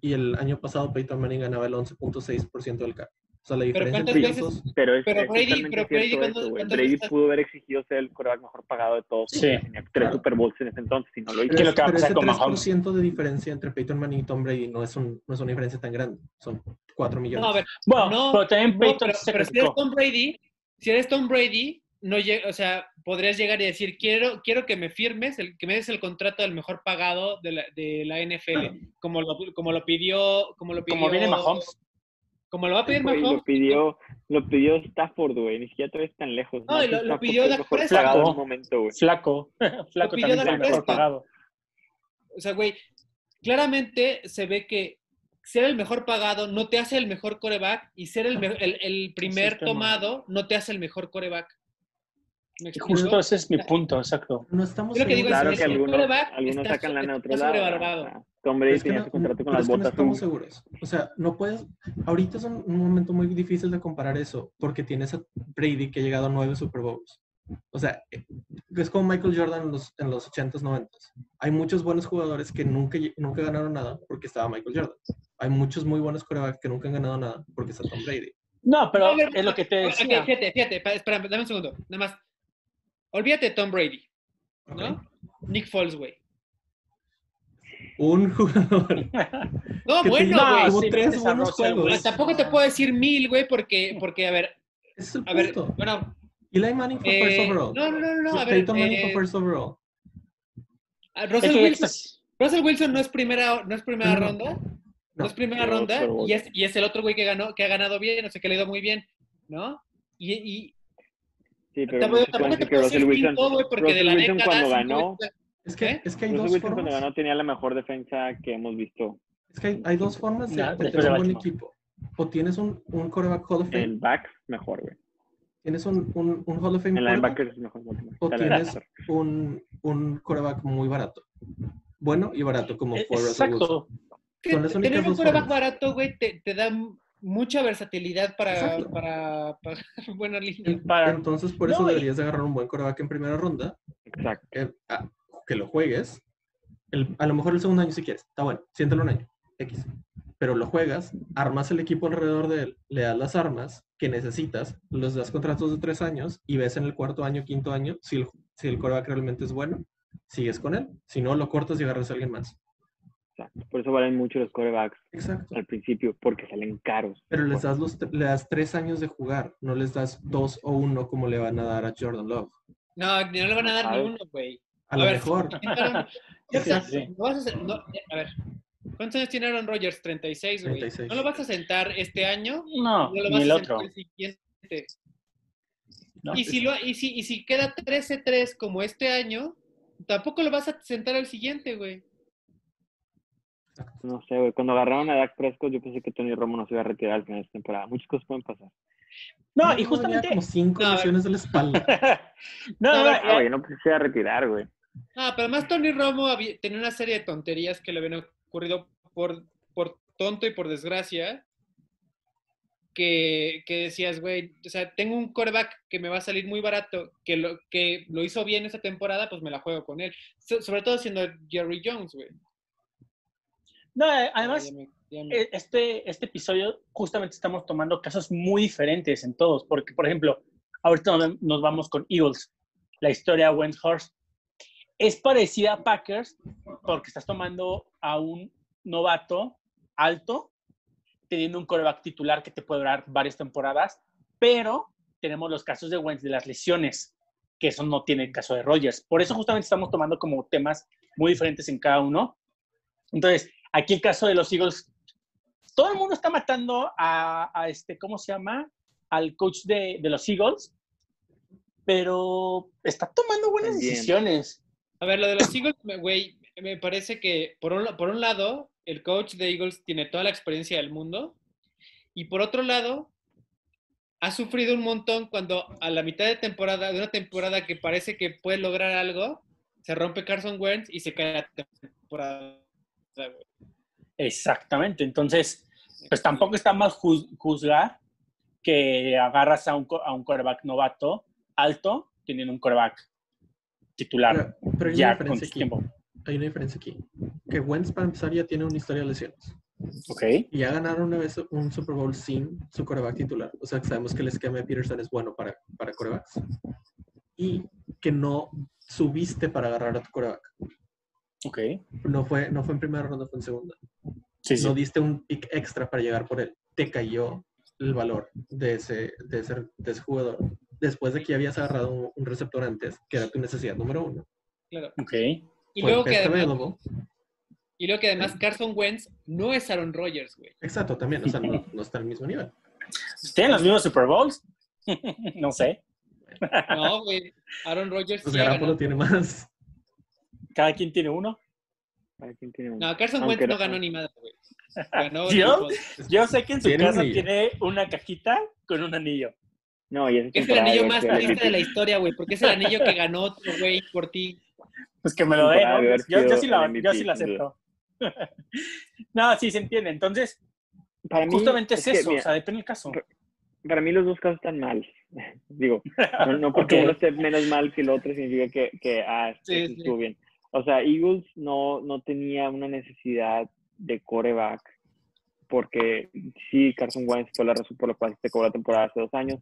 y el año pasado Peyton Manning ganaba el 11.6% del cap. O sea, la Pero diferencia ¿cuántas entre veces- esos Pero es, Pero es Brady- pero Brady, cierto ¿cuántas- eso, güey. cuántas Brady pudo haber exigido ser el coreback mejor pagado de todos. Sí. Tenía tres Claro. Super Bowls en ese entonces y no lo hizo. ¿Qué es pero ese con Mahomes? 3% de diferencia entre Peyton Manning y Tom Brady no es, un, no es una diferencia tan grande. Son 4 millones. No, a ver, Bueno, no, pero también no, Peyton pero, se pero si eres. Tom Brady, si eres Tom Brady, no llega, o sea, podrías llegar y decir, quiero, quiero que me firmes, el, que me des el contrato del mejor pagado de la, de la NFL, como lo, como lo pidió, como lo pidió, Como viene Mahomes. como lo va a pedir Mahomes. lo pidió, lo pidió Stafford, güey. Ni siquiera ves tan lejos. No, y lo- lo pidió Dak mejor Prescott. en Flaco. un momento, güey. Flaco. Flaco pidió también es Dak el mejor pagado. O sea, güey, claramente se ve que ser el mejor pagado no te hace el mejor coreback y ser el, el, el primer tomado no te hace el mejor coreback. Justo ese es mi punto, exacto. No estamos Yo lo que digo es Claro es que algunos, algunos sacan lana de otro lado. sobrevalorado. Tom Brady tenía no- su contrato con las que no botas. estamos uh, seguros. O sea, no puedes. Ahorita es un, un momento muy difícil de comparar eso, porque tienes a Brady que ha llegado a nueve Super Bowls. O sea, eh, es como Michael Jordan en los, en los 80s, 90s. Hay muchos buenos jugadores que nunca, nunca ganaron nada porque estaba Michael Jordan. Hay muchos muy buenos corebacks que nunca han ganado nada porque está Tom Brady. No, pero A ver, es lo que te decía. fíjate, fíjate, pa- espera, dame un segundo. Nada más. Olvídate de Tom Brady. ¿no? Nick Foles, güey. Un jugador No, que bueno, no, güey. tuvo sí, tres buenos juegos. Tampoco te puedo decir mil, güey, porque, porque, a ver, es el a ver, punto. bueno, Eli Manning fue first eh, overall. no, no, no, no, a ver, Peyton Manning eh, fue first overall. ah, Russell Wilson, Russell Wilson no es primera, no es primera No, ronda, no, No. es primera ronda y es, y es el otro güey que ganó, que ha ganado bien, o sea, que le ha ido muy bien, ¿no? Y, y Sí, pero tampoco, tampoco te que Russell Wilson, güey, porque de Russell la Wilson cuando ganó. Es que, ¿Eh? es que hay Russell dos Wilson cuando formas. ganó tenía la mejor defensa que hemos visto. Es que hay, hay dos formas de, de tener de un buen equipo. O tienes un, un quarterback Hall of Fame, En back, mejor, güey. tienes un, un, un Hall of Fame En quarterback, linebacker es mejor. O tienes un, un quarterback muy barato. Bueno y barato, como fue Russell Wilson. Exacto. Tener un quarterback formas. barato, güey, te, te da mucha versatilidad para, para, para buena línea. Para- Entonces, por eso No, y- deberías de agarrar un buen quarterback en primera ronda, Exacto. que, ah, que lo juegues. El- a lo mejor el segundo año si quieres, está bueno, siéntalo un año, X. Pero lo juegas, armas el equipo alrededor de él, le das las armas que necesitas, los das contratos de tres años y ves en el cuarto año, quinto año, si el, si el quarterback realmente es bueno, sigues con él. Si no, lo cortas y agarras a alguien más. Exacto. Por eso valen mucho los corebacks Exacto. al principio, porque salen caros. Pero les das, los, le das tres años de jugar, no les das dos o uno como le van a dar a Jordan Love. No, no le van a dar ni uno, güey. A, A lo ver, mejor. O a, ver, ¿cuántos años tiene Aaron Rodgers? 36, güey. 36. ¿No lo vas a sentar este año? No, ¿No lo ni el a otro. sentar el siguiente? No, Y si, lo, y, si, y si queda 13-3 como este año, tampoco lo vas a sentar al siguiente, güey. No sé, güey. Cuando agarraron a Dak Prescott, yo pensé que Tony Romo no se iba a retirar al final de esta temporada. Muchas cosas pueden pasar. No, y justamente. como cinco No, lesiones de la espalda. no, no, No, no, Ah, güey, no pensé que se iba a retirar, güey. Ah, pero además Tony Romo había- tenía una serie de tonterías que le habían ocurrido por, por tonto y por desgracia. Que, que decías, güey, o sea, tengo un coreback que me va a salir muy barato, que lo, que lo hizo bien esta temporada, pues me la juego con él. So- sobre todo siendo Jerry Jones, güey. No, eh, además, eh, este, este episodio justamente estamos tomando casos muy diferentes en todos, porque, por ejemplo, ahorita nos, vamos con Eagles, la historia de Wentz Horst. Es parecida a Packers porque estás tomando a un novato alto, teniendo un coreback titular que te puede durar varias temporadas, pero tenemos los casos de Wentz de las lesiones, que eso no tiene el caso de Rodgers. Por eso justamente estamos tomando como temas muy diferentes en cada uno. Entonces, aquí el caso de los Eagles, todo el mundo está matando a, a este, ¿cómo se llama? Al coach de, de los Eagles, pero está tomando buenas También. decisiones. A ver, lo de los Eagles, me- güey, me parece que por un, por un lado, el coach de Eagles tiene toda la experiencia del mundo y por otro lado, ha sufrido un montón cuando a la mitad de temporada, de una temporada que parece que puede lograr algo, se rompe Carson Wentz y se cae la temporada. Exactamente. Entonces, pues tampoco está mal juz- juzgar que agarras a un, a un quarterback novato alto teniendo un quarterback titular Pero, pero ya con diferencia su aquí. tiempo. Hay una diferencia aquí. Que Wentz para empezar ya tiene una historia de lesiones. Ok. Y ya ganaron una vez un Super Bowl sin su coreback titular. O sea, que sabemos que el esquema de Peterson es bueno para, para corebacks. Y que no subiste para agarrar a tu coreback. Ok. No fue, no fue en primera ronda, fue en segunda. Sí, sí. No diste un pick extra para llegar por él. Te cayó el valor de ese, de ese, de ese jugador. Después de que ya habías agarrado un, receptor antes, que era tu necesidad número uno. Claro. Ok. Y luego, que además, available. y luego que además Carson Wentz no es Aaron Rodgers, güey. Exacto, también. O sea, no, no está al mismo nivel. ¿Tienen los mismos Super Bowls? no sé. No, güey. Aaron Rodgers Pues sí Garapolo tiene más. Cada quien tiene uno. Para quien tiene uno. No, Carson Wentz no no- ganó ni madre, güey. Ganó ¿Yo? Yo sé que en su un casa tiene una cajita con un anillo. No, y Es el anillo más triste de la historia, güey, porque es el anillo que ganó otro güey por ti. Pues que me lo dé, Temporada ¿no? Yo, sí la, yo sí acepto. no, sí se entiende. Entonces, Para mí, justamente es, eso. mira, o sea, depende del caso. para mí los dos casos están mal. Digo, no, no porque uno esté menos mal que el otro significa que, que ah, Sí, sí. estuvo bien. O sea, Eagles no, no tenía una necesidad de coreback porque sí, Carson Wentz fue la razón por la cual se acabó la temporada hace dos años.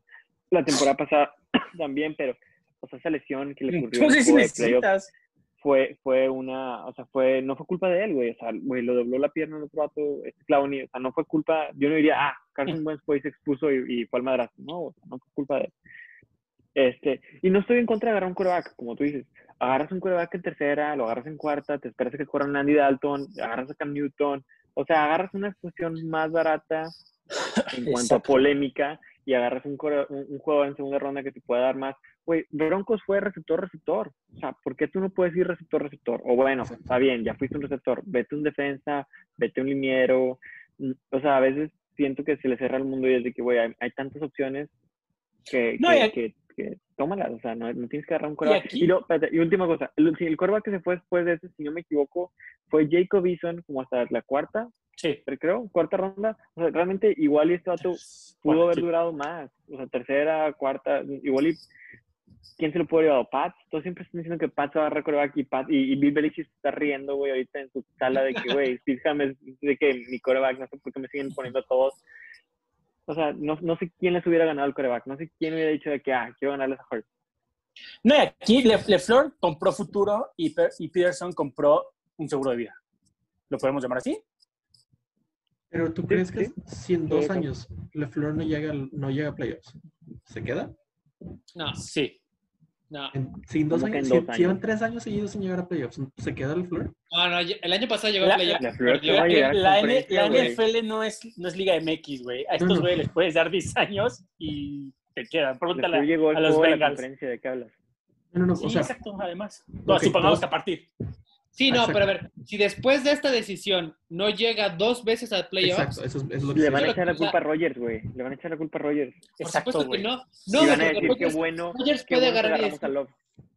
La temporada pasada también, pero o sea, esa lesión que le ocurrió playoff necesitas. fue, fue una, o sea, fue, no fue culpa de él, güey, o sea, güey, lo dobló la pierna en otro vato, este Clowney, o sea, no fue culpa, yo no diría, ah, Carson Wentz fue y se expuso y, y fue al madrazo, no, o sea, no fue culpa de él. Este, y no estoy en contra de agarrar un coreback, como tú dices, agarras un coreback en tercera, lo agarras en cuarta, te esperas a que corra un Andy Dalton, agarras a Cam Newton, o sea, agarras una cuestión más barata en cuanto a polémica y agarras un, core- un, un juego en segunda ronda que te pueda dar más. Güey, Broncos fue receptor, receptor. O sea, ¿por qué tú no puedes ir receptor, receptor? O bueno, está bien, ya fuiste un receptor, vete un defensa, vete un liniero. Mm, O sea, a veces siento que se le cierra el mundo y es de que, güey, hay, hay tantas opciones que, No, que, y que- que tómalas. O sea, no, no tienes que agarrar un coreback. aquí- Y, lo- espérate, y última cosa, el, si el coreback que se fue después de ese, si no me equivoco, fue Jacob Eason como hasta la cuarta, Sí. creo, cuarta ronda. O sea, realmente igual y este vato pudo Bueno, haber sí. durado más. O sea, tercera, cuarta, igual y ¿quién se lo pudo haber llevado? Pats. Todos siempre están diciendo que Pats va a agarrar coreback y, Pat, y, y Bill Belichick se está riendo, güey, ahorita en su sala de que, güey, Steve James, de que mi coreback, no sé por qué me siguen poniendo a todos. O sea, no, no sé quién les hubiera ganado el coreback. No sé quién hubiera dicho de que, ah, quiero ganarles a Hurts. No, aquí Le, LeFleur compró futuro y, Per- y Peterson compró un seguro de vida. ¿Lo podemos llamar así? Pero tú crees que si en dos años LeFleur no llega, no llega a playoffs, ¿se queda? No, Sí. No. En, si en dos ¿Cómo que en años, dos años? llevan tres años seguidos sin llegar a playoffs, ¿se queda LeFleur? No, no, el año pasado llegó La- a playoff. la Flor va a llegar a La, N- la. NFL no es, no es Liga MX, güey. A No, estos no. güeyes les puedes dar 10 años y te quedan. Pregúntale Flor llegó a, a los de la Bengals. conferencia de qué hablas. No, no, no. Sí, o sea, exacto, además. No, Ok, supongamos todos- que a partir. Sí, no, Exacto. pero a ver, si después de esta decisión no llega dos veces al playoff, exacto, eso es, es lo que Le van a echar la culpa a Rogers, güey. Le van a echar la culpa a Rogers. por Exacto, supuesto que güey. no. No, van a decir qué Rodgers- bueno, Rodgers qué puede bueno agarrar a Love.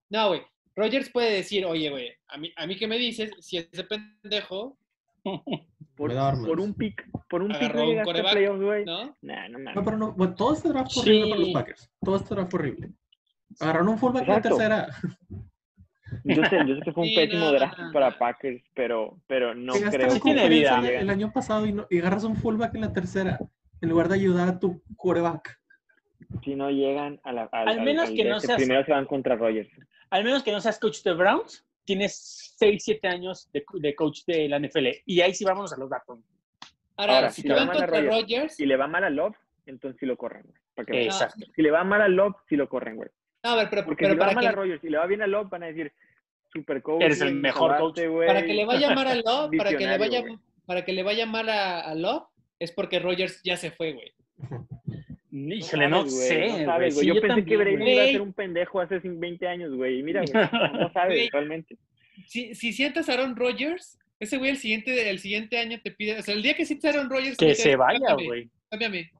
No, güey. Rogers puede decir, oye, güey, a mí, a mí que me dices, si ese pendejo, Por, por un pick, por un pick Agarró no un llegaste a quarterback, playoffs, güey. ¿no? Nah, no. No, pero no, bueno, todo este draft fue Sí. horrible para los Packers. Todo este draft fue horrible. Agarraron un fullback en la tercera. Yo sé, yo sé que fue un Sí, pésimo no, draft no, no. para Packers, pero, pero no a creo conferencia vida. El año pasado y, no- y agarras un fullback en la tercera en lugar de ayudar a tu quarterback. si no llegan a la, al, Al menos que de no seas- primero se van contra Rogers. Al menos que no seas coach de Browns, tienes 6, 7 años de, de coach de la NFL. Y ahí sí vámonos a los datos. Ahora, Ahora, si si te le van va mal a contra Rodgers Rodgers, Si le va mal a Love, entonces sí lo corren, que veas. Exacto. Si le va mal a Love, sí lo corren, güey. no, a ver, pero, Porque pero si le va para mal que a Rogers y le va bien a Love, van a decir, super coach. Eres el mejor salvaste, güey. Para que le vaya mal a Love, para que le vaya, para que le vaya mal a, a Love, es porque Rogers ya se fue, güey. Híjole, no, sabes, güey, sé, no sabes. Sí, yo, yo pensé que Brady iba a ser un pendejo hace 20 años, güey. Y mira, güey, no, no sabes realmente. Si, si sientas a Aaron Rodgers, ese güey el siguiente, el siguiente año te pide, o sea, el día que sientas a Aaron Rodgers, Que se vaya, "Cámbiame, güey. Cámbiame.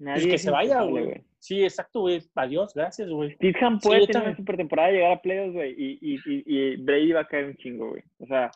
Nadie Pues que es se vaya, güey. Sí, exacto, güey. Adiós, gracias, güey. Stidham Sí, puede tener una super temporada, llegar a playoffs, güey, y, y, y, y Brady va a caer un chingo, güey. O sea,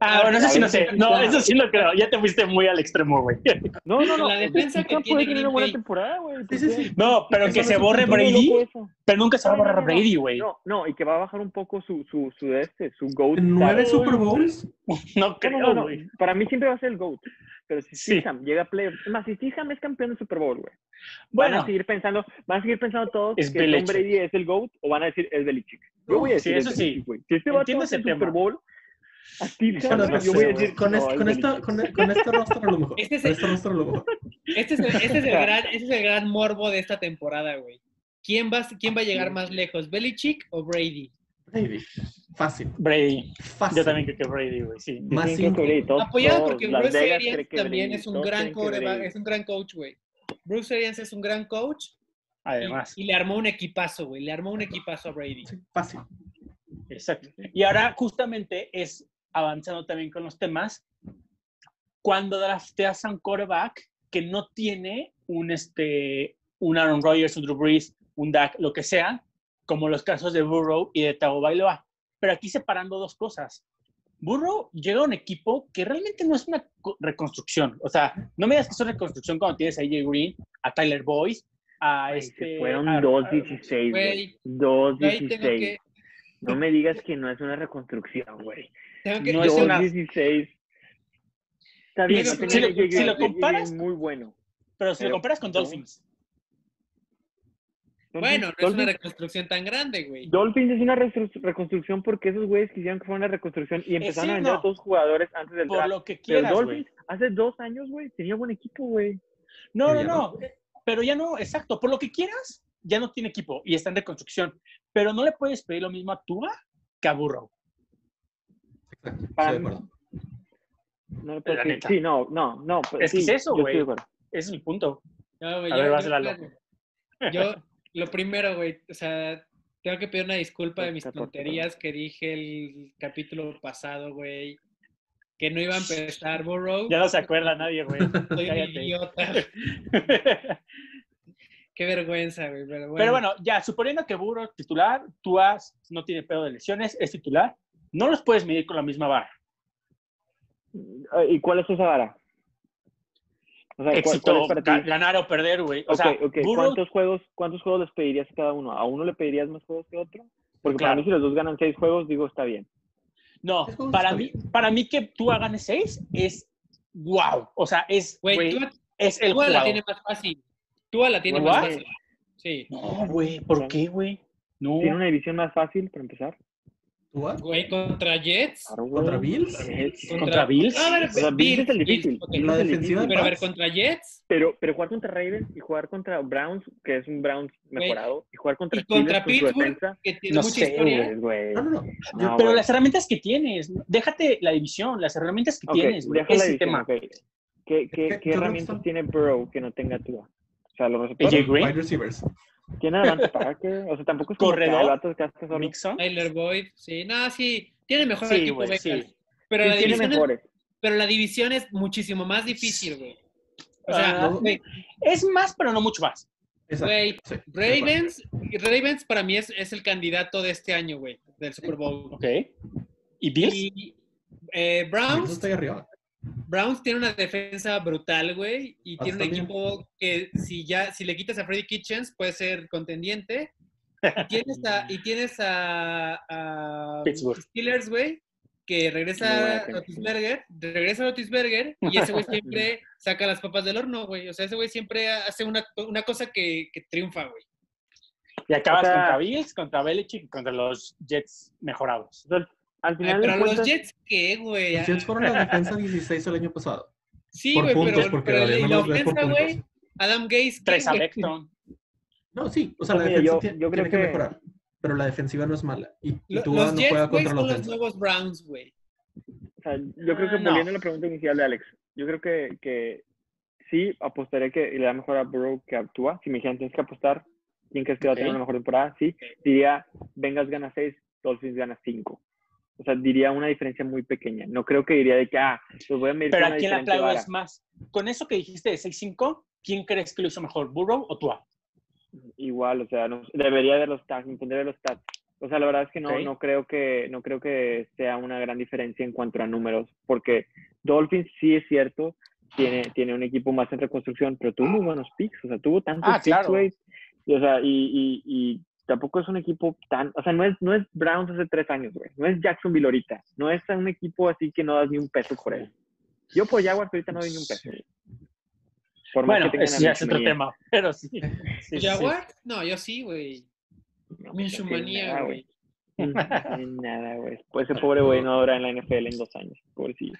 Ah, bueno, eso sí no sé. No, eso sí lo creo. Ya te fuiste muy al extremo, güey. no, no, no. La defensa que puede tener una buena temporada, güey. Sí, sí, sí. No, pero Eso que no se borre Brady, eso. pero nunca se va a No, no, borrar no, no. Brady, güey. No, no, y que va a bajar un poco su, su, su este, su GOAT. ¿Nueve. Super Bowls? No No, no, creo, no, no. güey. Para mí siempre va a ser el GOAT. Pero si Sí. Stidham llega a playoffs, es más, si Stidham es campeón de Super Bowl, güey, van Bueno, a seguir pensando, van a seguir pensando todos Es que Tom. Brady es el GOAT o van a decir es Belichick. Yo voy a Sí, decir eso es sí. Belichick, güey. Si este va a. Super Bowl, güey, no yo voy a sé, decir con, no, este, es con, esta, con, con este roster a lo mejor. Este es el- este roster a lo mejor. Este es, el, este, es el gran, este es el gran morbo de esta temporada, güey. ¿Quién va, ¿Quién va a llegar más lejos, Belichick o Brady? Brady. Fácil. Brady. Fácil. Yo también creo que Brady, güey, sí. Yo Más Apoyado porque Las Bruce Vegas Arians también Brady, es un gran Brady. es un gran coach, güey. Bruce Arians es un gran coach y, Además, y le armó un equipazo, güey. Le armó un equipazo a Brady. Sí, fácil. exacto. Y ahora justamente es avanzando también con los temas. Cuando drafteas a un quarterback que no tiene un, este, un Aaron Rodgers, un Drew Brees, un Dak, lo que sea, como los casos de Burrow y de Tagovailoa. Pero aquí separando dos cosas. Burrow llega a un equipo que realmente no es una co- reconstrucción. O sea, no me digas que es una reconstrucción cuando tienes a AJ Green, a Tyler Boyce, a Ay, este... fueron a- 2-16, güey. Güey, yo ahí tengo 2-16. que, No me digas que no es una reconstrucción, güey. Tengo que- No es una- 2-16. Está bien, Si no lo- tenía si lo- AJ si lo Green, comparas- muy bueno. Pero si lo comparas con no. Dolphins, Bueno, no es una reconstrucción tan grande, güey. Dolphins es una reconstrucción porque esos güeyes quisieron que fuera una reconstrucción y empezaron sí, a vender no. a todos los jugadores antes del por draft. lo que Pero quieras, güey. Dolphins, hace dos años, güey, tenía buen equipo, güey. No, no, no. eh, Pero ya no, exacto. Por lo que quieras, ya no tiene equipo y está en reconstrucción. Pero no le puedes pedir lo mismo a Tua que a Burrow. Para mí-. No le puedo La decir- neta. Sí, no, no, no. pues Es que es eso, güey. Ese es mi punto. No, güey, A yo- ver, vas, yo- Lalo. Yo, lo primero, güey, o sea, tengo que pedir una disculpa de mis tonterías que dije el capítulo pasado, güey. Que no iba a empezar Burrow. Ya no se acuerda nadie, güey. Soy un Cállate. idiota. Qué vergüenza, güey. Pero bueno. Pero bueno, ya, suponiendo que Burrow es titular, Tua no tiene pedo de lesiones, es titular, no los puedes medir con la misma. Ah, ¿Y cuál es esa vara? O sea, ¿cuál- Éxito, ganar o perder, güey. O Ok, sea. Burrow, ¿Cuántos juegos, ¿Cuántos juegos les pedirías a cada uno? ¿A uno le pedirías más juegos que a otro? Porque para mí si los dos ganan seis juegos, digo, está bien. no, para mí, bien. para mí que Tua gane seis es wow. O sea, es, Güey, güey, Tua, es el Tua la jugador. tiene más fácil. Tua la tiene ¿What? más fácil. Sí. No, güey, ¿por qué, güey? No. ¿Tiene una división más fácil para empezar? Contra Jets. Claro, güey. ¿Contra Bills? ¿Contra Bills? A ver, O sea, Bills es el difícil. ok. Bills La es el defensiva difícil. Pero a ver, contra Jets Pero, pero jugar contra Ravens y jugar contra Browns, que es un Browns mejorado, y jugar contra y contra Steelers Pittsburgh, que tiene No mucha sé, historia. güey. No, no, no. Yo- No, Pero las herramientas que tienes, déjate la división, las herramientas que tienes, güey. Ese tema. ¿Qué, qué, qué herramientas tiene Burrow que no tenga Tua? O sea, los AJ receptores. Green, Wide receivers. Tiene a Devante Parker. O sea, tampoco es como que Corredor. que hace solo. Mixon. Tyler Boyd, sí, no, sí, tiene mejor Sí, equipo güey, sí. Pero, Sí, la tiene división es, mejores. pero la división es muchísimo más difícil, güey. O sea, Ah, güey, Es más, pero no mucho más. Exacto. güey, Sí, Ravens, Ravens para mí es, es el candidato de este año, güey, del Super Bowl. Ok. ¿Y Bills? Y eh, Yo Browns, estoy arriba. Browns tiene una defensa brutal, güey, y tiene un bien. equipo que si ya si le quitas a Freddy Kitchens puede ser contendiente. Y tienes a, y tienes a, a Pittsburgh. Steelers, güey, que regresa defensa. Rotisberger, regresa Rotisberger y ese güey siempre saca las papas del horno, güey. O sea, ese güey siempre hace una, una cosa que, que triunfa, güey. Y acabas O sea- contra Bills, contra Belichick y contra los Jets mejorados. Al Ay, final de pero los Jets, ¿qué, güey? Los Jets fueron la defensa 16 el año pasado. Sí, por güey, puntos, pero, porque la los por ofensa, güey. Adam Gaze. ¿qué, Tres a? Beckton. No, sí. O sea, la defensa yo- tiene, yo creo tiene que, que- mejorar. pero la defensiva no es mala. Y, Tua los no Jets, juega güey, contra la son los ofensa. nuevos Browns, güey. O sea, yo creo que Ah, no. volviendo a la pregunta inicial de Alex, yo creo que, que sí apostaría que le da mejor a Burrow que a Tua. Si me dijeran tienes que apostar, ¿quién crees que va a tener una mejor temporada? Sí, diría Vengas gana 6, Dolphins gana 5. O sea, diría una diferencia muy pequeña. No creo que diría de que, ah, los voy a medir Pero con ¿a una quién le diferente vara. aplaudes más? Con eso que dijiste de 6-5, ¿quién crees que lo hizo mejor, Burrow o Tua? Igual, o sea, no- debería ver los me pondría los stats. O sea, la verdad es que no, Ok. no creo que no creo que sea una gran diferencia en cuanto a números, porque Dolphins sí es cierto, tiene, tiene un equipo más en reconstrucción, pero tuvo muy buenos picks, o sea, tuvo tantos Ah, picks, claro. Y, o sea, y, y, y tampoco es un equipo tan, o sea, no es, no es Browns hace tres años, güey. No es Jacksonville ahorita. No es un equipo así que no das ni un peso por él. Yo por Jaguars ahorita no doy ni un peso. Por más Bueno, a ya es otro tema, pero sí. sí, sí. ¿Jaguar? No, yo sí, güey. No, no manía, güey. No nada, güey. Pues ese pobre güey no dura en la NFL en dos años. Pobrecillo.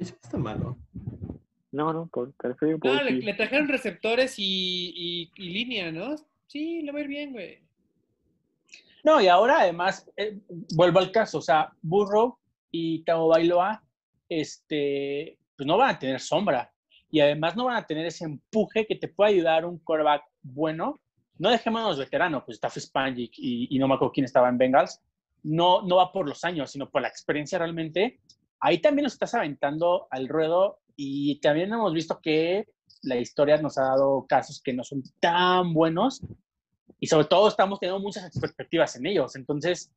Sí está malo. No, no, pobre, prefiero No, le, pobrecillo. le trajeron receptores y, y, y línea, ¿no? Sí, le va a ir bien, güey. No, y ahora además, eh, vuelvo al caso, o sea, Burrow y Tao Bailoa, este, pues no van a tener sombra. Y además no van a tener ese empuje que te puede ayudar un quarterback bueno. No dejémonos veteranos, pues está Fitzpatrick y, y no me acuerdo quién estaba en Bengals. No, no va por los años, sino por la experiencia realmente. Ahí también nos estás aventando al ruedo y también hemos visto que la historia nos ha dado casos que no son tan buenos y sobre todo estamos teniendo muchas expectativas en ellos. Entonces,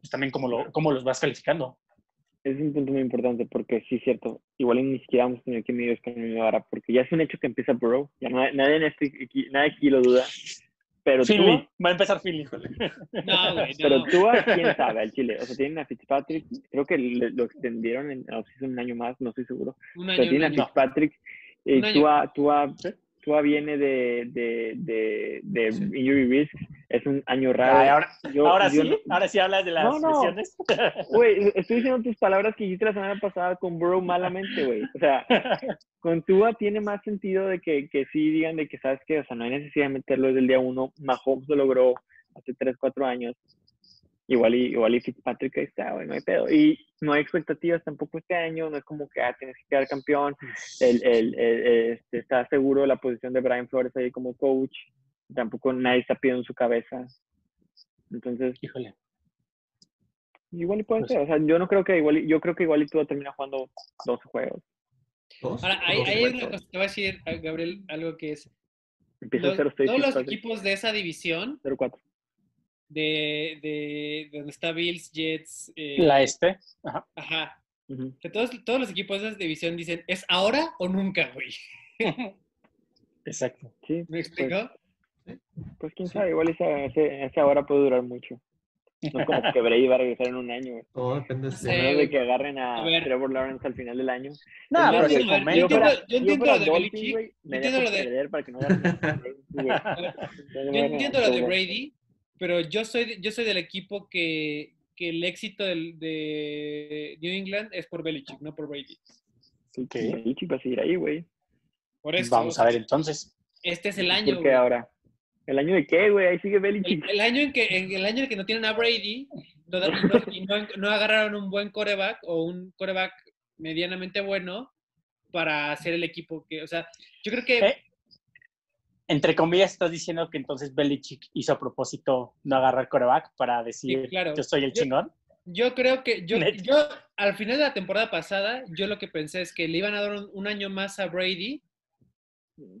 pues también cómo, lo, cómo los vas calificando. Es un punto muy importante porque sí es cierto. Igual ni siquiera vamos a tener que medir con mi vara porque ya es un hecho que empieza Burrow. Ya no, nadie, en este, aquí, nadie aquí lo duda. Pero tú, Philly, va a empezar Philly. No, güey, pero no. tú, quién sabe, al Chile. O sea, tienen a Fitzpatrick. Creo que le- lo extendieron en a un año más, no estoy seguro. Un Pero año, un tiene a. Fitzpatrick. Un Y año. Tua, Tua. Tua viene de, de, de, de Sí. injury risk. Es un año raro. Ay, ahora, Yo- ahora yo sí, ahora sí hablas de las No, no. lesiones. Güey, estoy diciendo tus palabras que dijiste la semana pasada con Burrow malamente, güey. O sea, con Tua tiene más sentido de que, que sí digan de que, ¿sabes qué? O sea, no hay necesidad de meterlo desde el día uno. Mahomes lo logró hace 3, 4 años. Igual y, igual y Fitzpatrick ahí está, güey, no hay pedo. Y no hay expectativas tampoco este año. No es como que, ah, tienes que quedar campeón. El, el, el- este, está seguro la posición de Brian Flores ahí como coach. Tampoco nadie está pidiendo en su cabeza. Entonces, Híjole. Igual y puede Pues- ser, o sea, yo no creo que igual, y- yo creo que igual y tú termina jugando 12 juegos. ¿Dos? Ahora, hay, hay juegos. una cosa, te voy a decir, Gabriel, algo que es. Empieza los- 0-6, todos los equipos de esa división, 0-4. De, de, de donde está Bills, Jets, eh, La este. Ajá. ajá, que todos, todos los equipos de esa división dicen, ¿es ahora o nunca, güey? Exacto. Sí, ¿Me explico? pues quién sabe, igual esa, ese- esa hora puede durar mucho. No es como que Brady va a regresar en un año, güey. Todo depende Sí. De... menos de que agarren a. Trevor Lawrence al final del año. No, pero yo momento. entiendo- fuera- yo entiendo fuera lo de Belichick, yo me entiendo lo de- Brady, pero yo soy, yo soy del equipo que, que el éxito del, de New England es por Belichick, no por Brady. Ok. Belichick va a seguir ahí, güey. Por eso, Vamos a ver entonces. este es el año, ¿Por qué güey. ahora? ¿El año de qué, güey? Ahí sigue Belichick. El, el año en que en el año en que no tienen a Brady no y no, y no- no agarraron un buen coreback o un coreback medianamente bueno para hacer el equipo que, o sea, yo creo que Eh, Entre comillas, estás diciendo que entonces Belichick hizo a propósito no agarrar coreback para decir Sí, claro. yo soy el Yo- chingón. yo creo que yo, yo al final de la temporada pasada yo lo que pensé es que le iban a dar un, un año más a Brady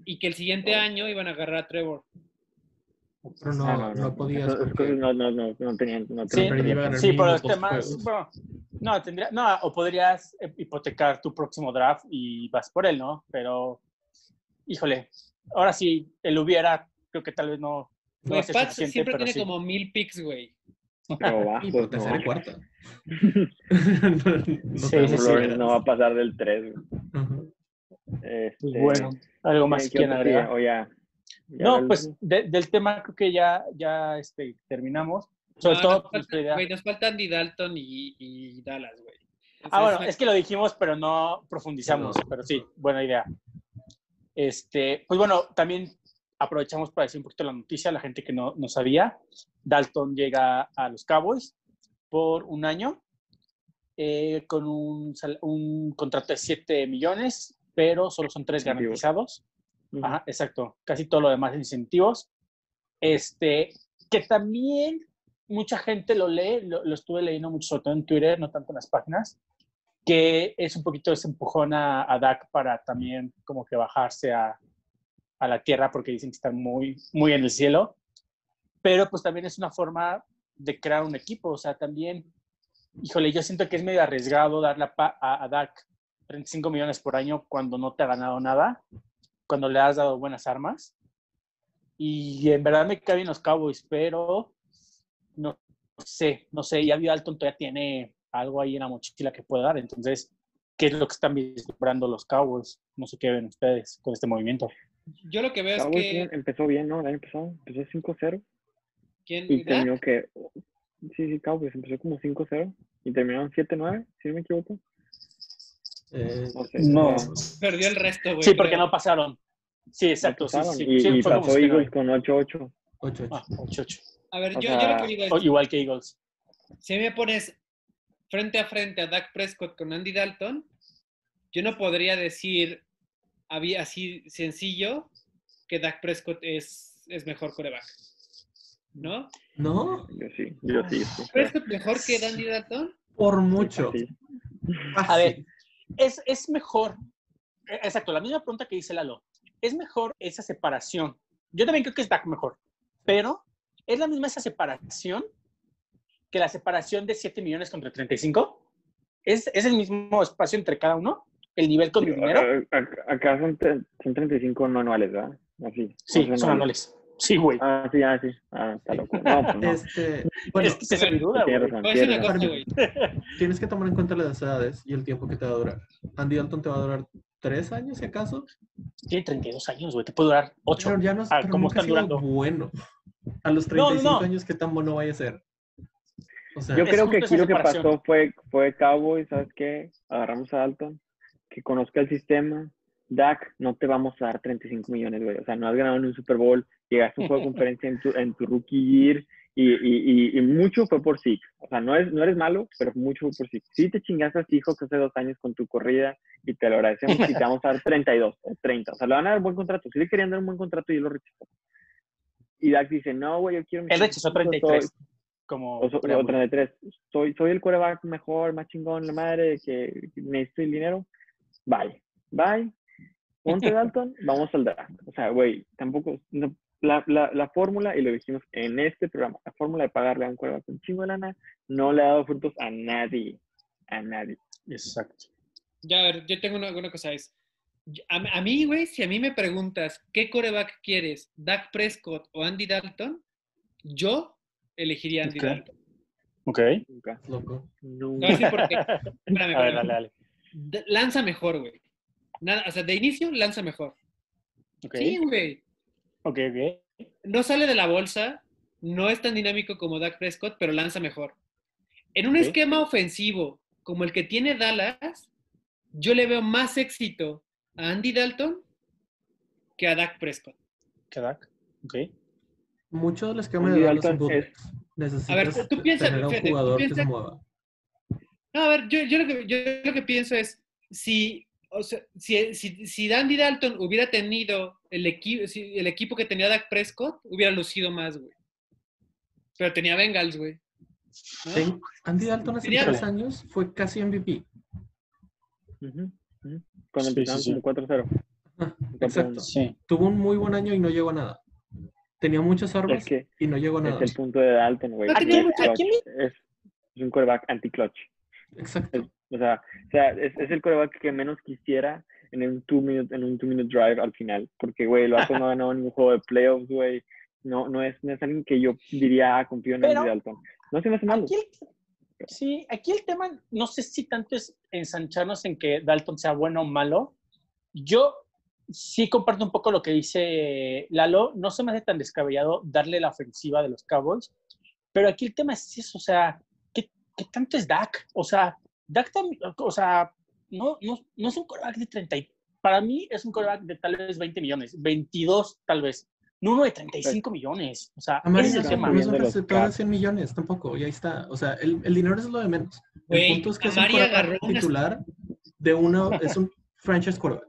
y que el siguiente año iban a agarrar a Trevor. Pero no, Ah, no, podías. Esas porque- no, no, no, no tenían. No Sí, tenían ganar Sí, por los temas. bueno, no, tendría, no, o podrías eh, hipotecar tu próximo draft y vas por él, ¿no? Pero, híjole, ahora sí, él hubiera, creo que tal vez no. no Los es Pats siempre tiene sí. como mil picks, güey. Pero pues por tercera y no. no Sí, no va a pasar del 3. Ujú. Pues Este, bueno, algo más ¿qué que agregar. O ya. ya No, el- pues de- del tema creo que ya, ya este, terminamos. Sobre No, todo, nos, pues, falta- idea- güey, nos faltan Andy Dalton y, y Dallas, güey. Ah, bueno, es- es que lo dijimos, pero no profundizamos. No. Pero sí, buena idea. Este, pues bueno, también aprovechamos para decir un poquito la noticia a la gente que no, no sabía. Dalton llega a los Cowboys por un año eh, con un, un contrato de 7 millones, pero solo son tres Incentivos. garantizados. Ujú. Ajá, exacto. Casi todo lo demás incentivos. Este, que también mucha gente lo lee, lo, lo estuve leyendo mucho, sobre todo en Twitter, no tanto en las páginas, que es un poquito ese empujón a, a Dak para también como que bajarse a, a la tierra porque dicen que están muy, muy en el cielo. Pero pues también es una forma de crear un equipo, o sea, también, híjole, yo siento que es medio arriesgado darle a, a, a Dak 35 millones por año cuando no te ha ganado nada, cuando le has dado buenas armas. Y en verdad me caen los Cowboys, pero no sé, no sé, ya vio Alton todavía tiene algo ahí en la mochila que puede dar, entonces, ¿qué es lo que están vislumbrando los Cowboys? No sé qué ven ustedes con este movimiento. Yo lo que veo es Cowboys que. empezó bien, ¿no? El año pasado empezó 5-0 ¿Quién? y terminó que... Sí, sí, Cowboys empezó como 5-0 y terminaron 7-9, si no me equivoco. Eh, No sé. No. Perdió el resto, güey. Sí, porque creo. no pasaron. Sí, exacto. sí, pasaron. sí, y sí, y pasó Eagles con 8-8. 8 Ah, ocho, ocho. A ver, yo, yo lo que digo es. Igual que Eagles. si me pones frente a frente a Dak Prescott con Andy Dalton, yo no podría decir había así sencillo que Dak Prescott es, es mejor coreback. ¿No? ¿No? Yo sí, yo sí. sí. ¿Prescott mejor que Andy Dalton? Por mucho. Sí. A ver, es, es mejor, eh, exacto, la misma pregunta que dice Lalo, es mejor esa separación. Yo también creo que es Dak mejor, pero es la misma esa separación que la separación de 7 millones contra 35. ¿Es, es el mismo espacio entre cada uno? ¿El nivel con el dinero? A- a- Acá son, son 35 no anuales, ¿verdad? Así. Sí, son anuales. Sí, güey. Ah, sí, ah, sí. Ah, está loco. No, pues no. Este, bueno, es que es mi duda, Tienes güey. razón, Voy a decir tienes una razón. cosa, güey. tienes que tomar en cuenta las edades y el tiempo que te va a durar. Andy Dalton te va a durar tres años, si acaso. Tiene 32 años, güey. Te puede durar 8. Pero ya no Ah, pero ¿cómo nunca ha están sido durando? bueno. A los No, no, 35 no. años, ¿qué tan bueno vaya a ser? O sea, Yo creo que aquí lo que pasó fue, fue Cowboys, ¿sabes qué? Agarramos a Dalton, que conozca el sistema. Dak, no te vamos a dar 35 millones, güey. O sea, no has ganado en un Super Bowl, llegaste a un juego de conferencia en tu, en tu rookie year y, y, y, y mucho fue por sí. O sea, no, es, no eres malo, pero mucho fue por sí. Sí te chingaste a Seahawks hace dos años con tu corrida y te lo agradecemos y te vamos a dar 32 o 30. O sea, le van a dar un buen contrato. Sí le querían dar un buen contrato y él lo rechazó. Y Dak dice, no, güey, yo quiero... Él rechazó 35, 33. Como o, so- o 33. Soy, soy el quarterback mejor, más chingón, la madre, que necesito el dinero. Bye. Bye. Ponte Dalton, vamos al draft. O sea, güey, tampoco. no- la, la, la fórmula, y lo dijimos en este programa, la fórmula de pagarle a un quarterback un chingo de lana no le ha dado frutos a nadie. A nadie. Exacto. Ya, a ver, yo tengo una, una cosa, es, a, a mí, güey, si a mí me preguntas qué coreback quieres, Dak Prescott o Andy Dalton, yo elegiría Andy. Dalton. Ok. Nunca. loco. Nunca. qué. Espérame, A ver, espérame. dale, dale. Lanza mejor, güey. Nada, o sea, de inicio, lanza mejor. Sí, güey. Ok, ok. No sale de la bolsa, no es tan dinámico como Dak Prescott, pero lanza mejor. En un esquema ofensivo como el que tiene Dallas, yo le veo más éxito a Andy Dalton que a Dak Prescott. ¿Qué Dak? Ok. Mucho del esquema Andy de Dalton son es- bootlegs. Necesitas A ver, tú piensa- tener a un jugador que piensa- se mueva. No, a ver, yo, yo lo, que, yo lo que pienso es, si, o sea, si, si, si Andy Dalton hubiera tenido el, equipo si el equipo que tenía Dak Prescott, hubiera lucido más, güey. Pero tenía Bengals, güey. Andy Dalton hace Tenía- tres años fue casi MVP. Cuando Sí, empezaron sí, sí. como 4-0. Ajá, Cuatro Exacto. Tuvo un muy buen año y no llegó a nada. Tenía muchas armas Es que y no llegó a es nada. el punto de Dalton, güey. ¿A que quién- es. Es, es un quarterback anti-clutch. Exacto. O sea, o sea es, es el coreback que menos quisiera en un two minute, en un two minute drive al final. Porque, güey, el vato no ha ganado ningún juego de playoffs, güey. No, no es, no es alguien que yo diría, ah, confío en Andy Dalton. No se me hace. Aquí el, sí, aquí el tema, no sé si tanto es ensancharnos en que Dalton sea bueno o malo. Yo sí comparto un poco lo que dice Lalo. No se me hace tan descabellado darle la ofensiva de los Cowboys. Pero aquí el tema es eso, o sea, ¿qué, qué tanto es Dak? O sea, Dak también, o sea, no, no, no es un coreback de 30. y- Para mí es un coreback de tal vez 20 millones, 22 tal vez. no uno de 35 millones. O sea, ese es no el es tema. receptor de caps. 100 millones tampoco, y ahí está. O sea, el, el dinero es lo de menos. El Güey, punto es que es un titular de uno, es un franchise quarterback.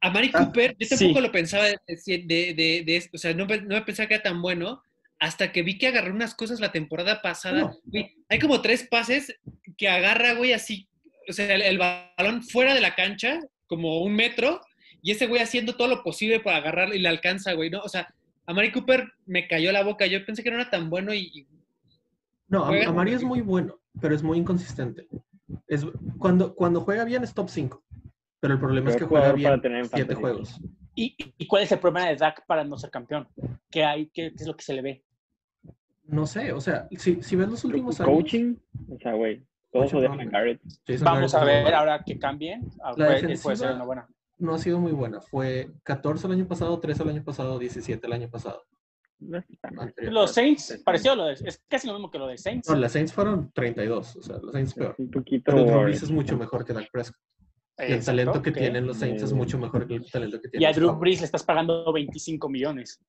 A Mari Ah, Cooper, yo tampoco sí. lo pensaba de, de, de- de esto, o sea, no, no me pensaba que era tan bueno hasta que vi que agarró unas cosas la temporada pasada. No. Güey, hay como tres pases que agarra, güey, así, o sea, el, el balón fuera de la cancha, como un metro, y ese güey haciendo todo lo posible para agarrarlo y le alcanza, güey, ¿no? O sea, a Mari Cooper me cayó la boca, yo pensé que no era tan bueno y, y- No, Am- Juega- Amari es muy bueno, pero es muy inconsistente. Es, cuando, cuando juega bien es top 5, pero el problema es que juega bien tener en 7 fantasy. juegos. ¿Y, y cuál es el problema de Dak para no ser campeón? ¿Qué hay? ¿Qué, qué es lo que se le ve? No sé, o sea, si, si ves los últimos años... Coaching, o sea, güey, todos güey. Garrett. Jason Vamos a Garrett ver ahora que cambien. Ah, La puede, defensiva- puede ser una buena. no ha sido muy buena. Fue 14 el año pasado, 13 el año pasado, 17 el año pasado. Los Saints, pareció lo de, es casi lo mismo que lo de Saints. No, las Saints fueron 32, o sea, los Saints peor. Un poquito. Pero Drew Brees es mucho mejor que Dak Prescott. Y el Exacto, talento que ok. tienen los Saints es Mm. mucho mejor que el talento que Y tienen a los Drew. Brees le estás pagando 25 millones.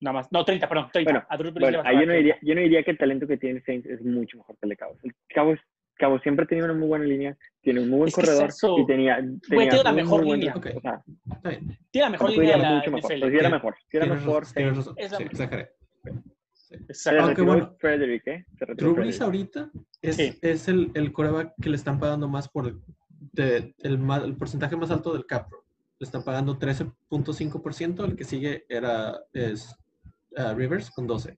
Nada más. No, 30, perdón, 30. Bueno, a Drew Brees le Bueno, vas a ahí yo no, diría, yo no diría que el talento que tiene Saints es mucho mejor que el de Cabos. El Cabos, Cabos siempre ha tenido una muy buena línea, tiene un muy buen Es que es corredor eso. y tenía, tenía tiene la mejor muy buen línea. O sea. Tiene la mejor línea de la mucho mejor, pero sí era Tiene- mejor, sí era mejor. tienes razón. Es la Sí, exageré. Exacto. Aunque bueno, Frederick, ¿eh? Drew Brees ahorita es, Sí. es el, el coreback que le están pagando más por el, de- el, el porcentaje más alto del cap. Le están pagando 13.5%, el que sigue era es, ah, Rivers con 12.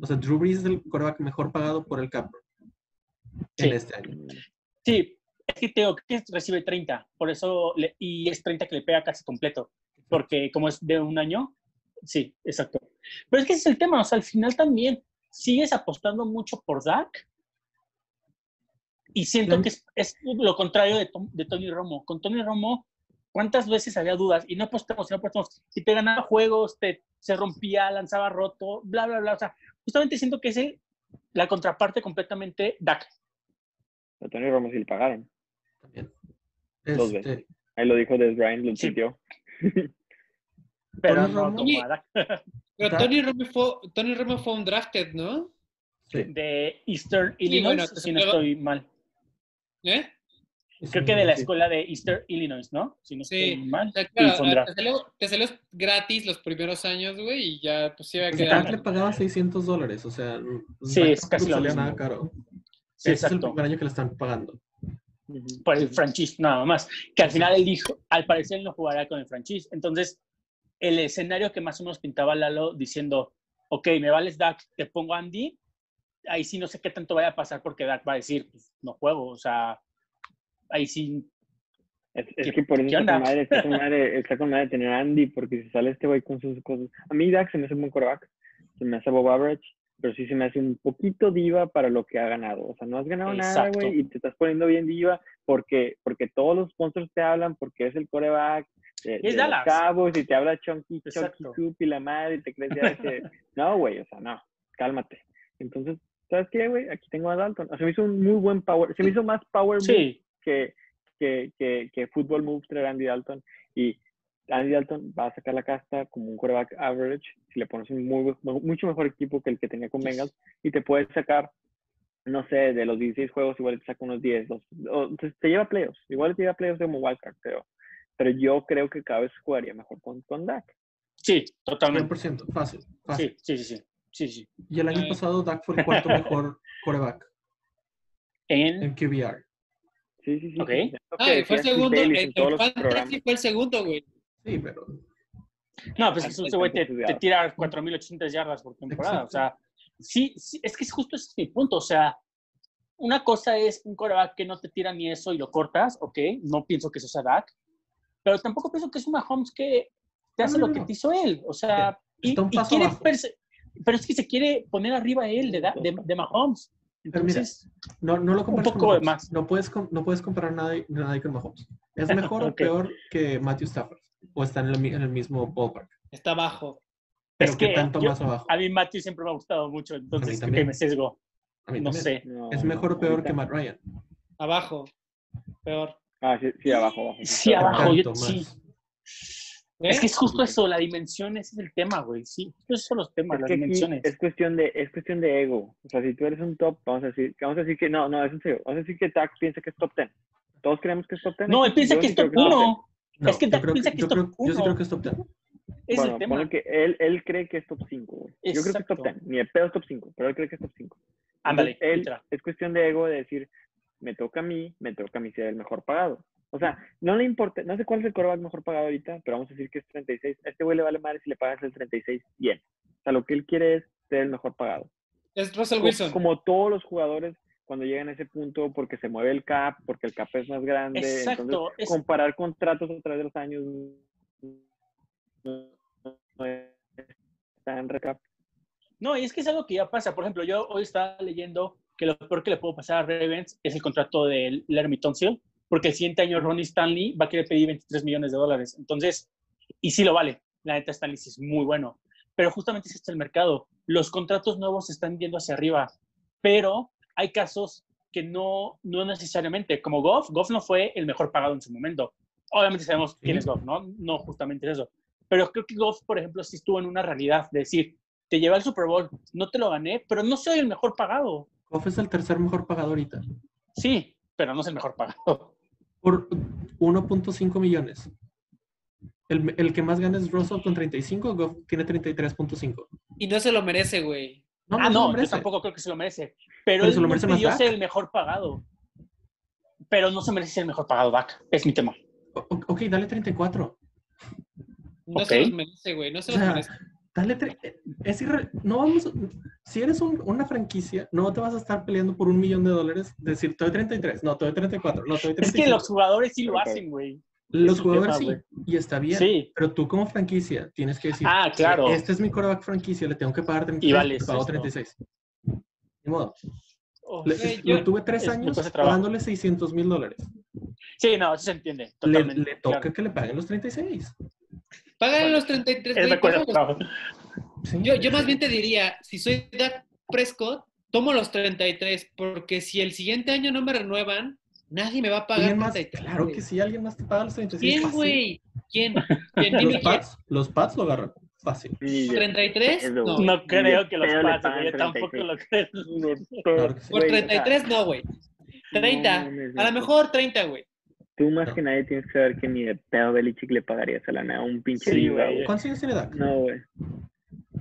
O sea, Drew Brees es el coreback mejor pagado por el cap en Sí. este año. Sí, es que Teo que recibe 30, por eso, le- y es 30 que le pega casi completo, porque como es de un año, sí, exacto. Pero es que ese es el tema, o sea, al final también sigues apostando mucho por Dak y siento que es, es lo contrario de, Tom- de Tony Romo. Con Tony Romo, ¿cuántas veces había dudas? Y no apostamos, y no apostamos. Y te ganaba juegos, te, se rompía, lanzaba roto, bla, bla, bla. O sea, justamente siento que es el- la contraparte completamente Dak. A Tony Romo sí le pagaron. También. Dos Este, veces. Ahí lo dijo Des Bryant, lo Sí. tuiteó. Pero Tony no Romo- como a Dak. Pero Tony Romo, fue, Tony Romo fue un drafted, ¿no? sí. de Eastern Sí, Illinois, bueno, si no estoy mal. ¿Eh? Creo que de la escuela de Eastern Illinois, ¿no? Si no Sí. mal. O sea, claro, te salió, te salió gratis los primeros años, güey, y ya pues sí había Pues quedado. Dak le pagaba 600 dólares, o sea, Sí, es casi salía mismo. nada caro. Sí, Este es el exacto. primer año que le están pagando. Por el franchise, nada más. Que al final él dijo, al parecer él no jugará con el franchise. Entonces, el escenario que más o menos pintaba Lalo diciendo, ok, me vales Dak, te pongo Andy, ahí sí no sé qué tanto vaya a pasar porque Dak va a decir, pues no juego, o sea, ahí sí. Es, es ¿Qué- que por eso está con, madre, está, con madre, está con madre tener a Andy, porque si sale este güey con sus cosas. A mí Dak se me hace un buen coreback, se me hace Bob Average, pero sí se me hace un poquito diva para lo que ha ganado. O sea, no has ganado nada, Exacto. güey, y te estás poniendo bien diva porque, porque todos los sponsors te hablan, porque es el coreback. De, Es de los Dallas. Cabos y te habla Chunky, Chunky. Soup y la madre y te crees ya ese. no, güey, o sea, no, cálmate. Entonces, ¿sabes qué, güey? Aquí tengo a Dalton. O sea, me hizo un muy buen power, se me hizo más power move que, que, que, que Football Moves traer Andy Dalton. Y Andy Dalton va a sacar la casta como un quarterback average si le pones un muy, mucho mejor equipo que el que tenía con Bengals y te puedes sacar, no sé, de los 16 juegos, igual te saca unos 10. Los, o te, te lleva playoffs. Igual te lleva playoffs como wildcard, creo. Pero yo creo que cada vez jugaría mejor con, con Dak. sí, totalmente. 100%, fácil, fácil. Sí, sí, sí, sí. Sí, sí. Y el año pasado Dak fue el cuarto mejor quarterback En, en QBR. Sí, sí, sí. Ok. sí. Lo Ah, y fue el segundo, el, el fue el segundo, güey. Sí, pero No, pues ese güey te, te tira 4.800 yardas por temporada. Exacto. O sea, sí, sí, es que es justo ese es mi punto. O sea, una cosa es un coreback que no te tira ni eso y lo cortas, ok, no pienso que eso sea Dak, pero tampoco pienso que es un Mahomes que te hace No, no, lo que te hizo él. O sea, y, y quiere pero es que se quiere poner arriba él de, de, de Mahomes. Pero mira, Entonces, no, no lo compares poco con Mahomes. más. No puedes, no puedes comparar nada, nadie con Mahomes. ¿Es mejor o peor que Matthew Stafford? ¿O está en el, mi- en el mismo ballpark? Está abajo. Pero es que que tanto yo- más abajo. a mí Matthew siempre me ha gustado mucho, entonces que me sesgo. A mí No también. sé. No, ¿Es mejor o peor que Matt Ryan? Abajo. Peor. Ah, sí, sí, abajo, abajo. Sí, abajo. yo- sí. Más. ¿Eh? Es que es justo eso, la dimensión, ese es el tema, güey. Sí, esos son los temas, Es las dimensiones. es cuestión de es cuestión de ego. O sea, si tú eres un top, vamos a decir, vamos a decir que no, no, es en serio. Vamos a decir que Dak piensa que es top 10. Todos creemos que es top 10. No, él piensa Yo que es top top 10. 1. No, Es que creo piensa que es top creo- Yo sí creo que es top 10. Es bueno, el tema. ponle que él, él cree que es top 5. güey. Yo creo que es top Exacto. 10. Ni de pedo es top 5, pero él cree que es top 5. Ándale, es cuestión de ego de decir, me toca a mí, me toca a mí ser el mejor pagado. O sea, no le importa, no sé cuál es el coreback mejor pagado ahorita, pero vamos a decir que es 36. A este güey le vale madre si le pagas el 36 bien. O sea, lo que él quiere es ser el mejor pagado. Es Russell Wilson. Como todos los jugadores cuando llegan a ese punto porque se mueve el cap, porque el cap es más grande. Exacto, Entonces, es- comparar contratos a través de los años no, está en recap. No, y es que es algo que ya pasa. Por ejemplo, yo hoy estaba leyendo que lo peor que le puedo pasar a Ravens es el contrato de Larry Tunsil, porque el siguiente año Ronnie Stanley va a querer pedir 23 millones de dólares. Entonces, y sí lo vale. La neta, Stanley sí es muy bueno. Pero justamente es esto el mercado. Los contratos nuevos se están yendo hacia arriba, pero hay casos que no, no necesariamente, como Goff, Goff no fue el mejor pagado en su momento. Obviamente sabemos quién es Goff, ¿no? No justamente es eso. Pero creo que Goff, por ejemplo, sí estuvo en una realidad de decir, te llevé al Super Bowl, no te lo gané, pero no soy el mejor pagado. Goff es el tercer mejor pagado ahorita. Sí, pero no es el mejor pagado. Por 1.5 millones. El, el que más gana es Russell con 35, Goff tiene 33.5. Y no se lo merece, güey. No, ah, lo no, yo tampoco creo que se lo merece. Pero, Pero él se lo no merece más pidió Dak. ser el mejor pagado. Pero no se merece ser el mejor pagado, Dak. Es mi tema. O- ok, dale 34. No Ok. se los merece, güey. No se O los sea, merece. Dale eh, es irre- no vamos, si eres un- una franquicia, no te vas a estar peleando por un millón de dólares, decir, te doy 33, no, te doy 34, no, te doy Es 35. que los jugadores sí lo hacen, güey. Los es jugadores sí, y está bien, Sí. pero tú como franquicia tienes que decir, Ah, claro. este es mi coreback franquicia, le tengo que pagar 36, Y vale pago esto. 36. Ni modo. Oh, Le- Güey, lo yo- tuve tres es- años pagándole 600 mil dólares. Sí, no, eso se entiende. Le, Totalmente. le toca claro. que le paguen los 36. Págale los 33, Es güey. me cuesta págalos. trabajo. Sí. Yo, yo más bien te diría, si soy Dak Prescott, tomo los 33, porque si el siguiente año no me renuevan, nadie me va a pagar ¿Alguien más? 33. Claro que sí, alguien más te paga los 36. ¿Quién, güey? ¿Quién? ¿Quién? Dime Los. Pats, los Pats lo agarran fácil. Ni de ¿33? pedo, No. No creo que los pagan yo tampoco 36. lo creo. Por Güey, o sea, 33 no, güey. 30. mames, A lo mejor 30, güey. Tú más No. que nadie tienes que saber que ni de pedo Belichick le pagarías a la nada un pinche Sí, libra, güey. ¿Cuántos años tiene Dak? No, güey.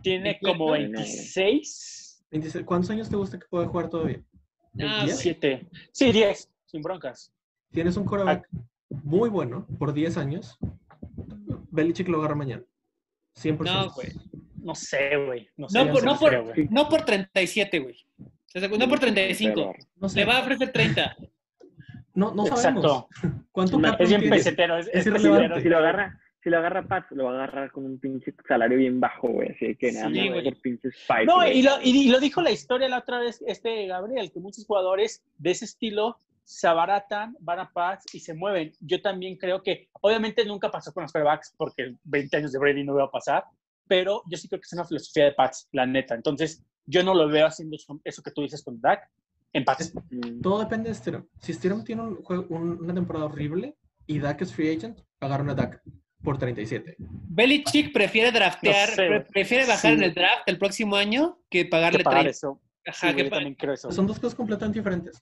Tiene como no, no. 26, 26. ¿Cuántos años te gusta que pueda jugar todavía? Ah, ¿Diez? 7. Sí, 10, sin broncas. Tienes un coreback muy bueno por 10 años. Belichick lo agarra mañana. 100%. No, güey. No sé, güey. No, sé, No por, no por, no por 37, güey. No por 35. No sé. Le va a ofrecer 30. No, no sabemos. Exacto. ¿Cuánto Es bien pesetero. Es, Es es irrelevante. Si lo agarra, si lo agarra Pats, lo va a agarrar con un pinche salario bien bajo, güey. Así que nada Sí, pinches five. No, y lo, y, y lo dijo la historia la otra vez este Gabriel, que muchos jugadores de ese estilo se abaratan, van a Pats y se mueven. Yo también creo que, obviamente nunca pasó con los quarterbacks, porque 20 años de Brady no iba a pasar, pero yo sí creo que es una filosofía de Pats, la neta. Entonces, yo no lo veo haciendo eso que tú dices con Dak en Pats. Mm. Todo depende de Stidham. Si Stidham tiene un juego- un- una temporada horrible y Dak es free agent, agarran a Dak por 37. Belichick prefiere draftear, No sé, pre- güey. prefiere bajar Sí. en el draft el próximo año que pagarle Que pagar 30. eso. Ajá, Sí, que creo eso. Son dos cosas completamente diferentes.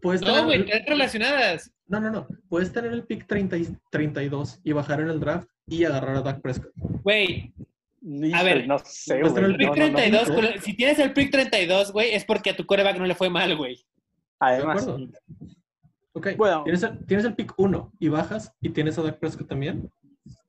Puedes No, tener- güey, están relacionadas. no, no, no. Puedes tener el pick 30 y 32 y bajar en el draft y agarrar a Dak Prescott. Güey, a ver, no sé, pues, güey. el pick No, no, no. 32, con el- si tienes el pick 32, güey, es porque a tu coreback no le fue mal, güey. Además. Ok, Bueno. tienes, el, tienes el pick 1 y bajas y tienes a Dak Prescott también.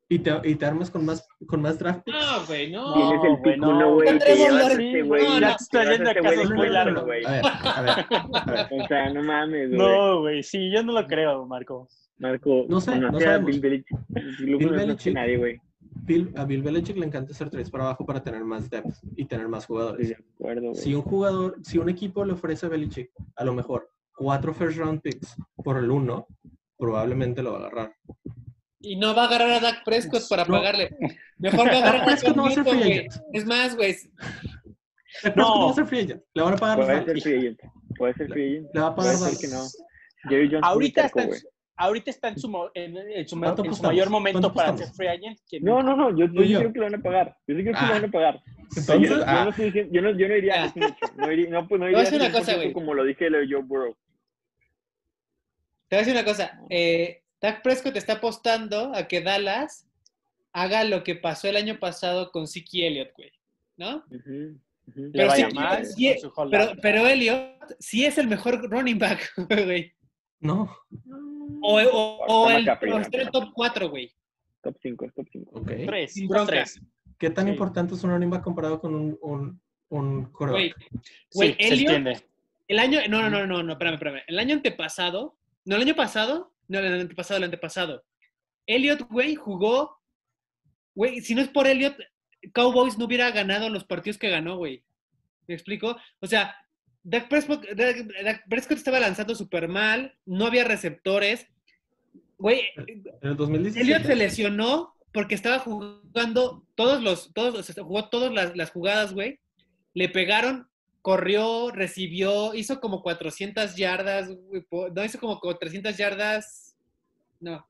Y te, y te armas con más, con más draft picks. No, güey, no. Tienes el güey, pick no. uno, güey. No Te llevas este güey. no, no. a yendo a este muy largo, güey. A ver, a ver, a ver. O sea, no mames, güey. No, güey, sí, yo no lo creo, Marco. Marco, No sé, no sabemos. Bill Belichick. Bill no Belichick. nadie, güey. Bill- a Bill Belichick le encanta hacer trades para abajo para tener más depth y tener más jugadores. de acuerdo. Si un jugador, si un equipo le ofrece a Belichick a lo mejor cuatro first round picks por el uno, probablemente lo va a agarrar. Y no va a agarrar a Dak Prescott para No. pagarle. Mejor va a agarrar a Prescott no va a ser free. Es más, güey. No No. va a ser free agent. Le van a pagar Puede ser free agent. Puede ser free agent. Le va a pagar Puede ser que no. Jerry Jones Ahorita está, güey. Ahorita está en su, mo- en, en su, ¿Cuánto en su apostamos? mayor momento ¿Cuánto para apostamos? ser free agent. que No, no, no, yo, yo sí creo que lo van a pagar. Yo sí creo que Ah. lo van a pagar. Entonces, yo, yo ah, no estoy diciendo- yo no, yo no iría Ya. a ese hecho. No iría, no, pues, no voy a decir una 100% cosa, güey. como lo dije lo de Joe Burrow. Te voy a decir una cosa. Eh, Dak Prescott está apostando a que Dallas haga lo que pasó el año pasado con Siki Elliott, güey. ¿no? Pero sí, mal sí, Pero, pero Elliott sí es el mejor running back, güey. no. O, o, o el, en toma. top 4, güey. Top 5, top 5. Ok. Tres, Sin top bronca. tres. ¿Qué tan Sí. importante es un running back comparado con un, un, un Güey, sí, se entiende. el año, no, no, no, no, no, espérame, espérame. El año antepasado, no, el año pasado, no, el antepasado, el antepasado. Elliot, güey, jugó, güey, si no es por Elliot, Cowboys no hubiera ganado los partidos que ganó, güey. ¿Me explico? O sea, Dak Prescott, Dak- Dak Prescott estaba lanzando súper mal, no había receptores. Güey, En el 2017. Elliot se lesionó porque estaba jugando todos los, todos, o sea, jugó todas las, las jugadas, güey. Le pegaron, corrió, recibió, hizo como 400 yardas, güey, no, hizo como 300 yardas, no,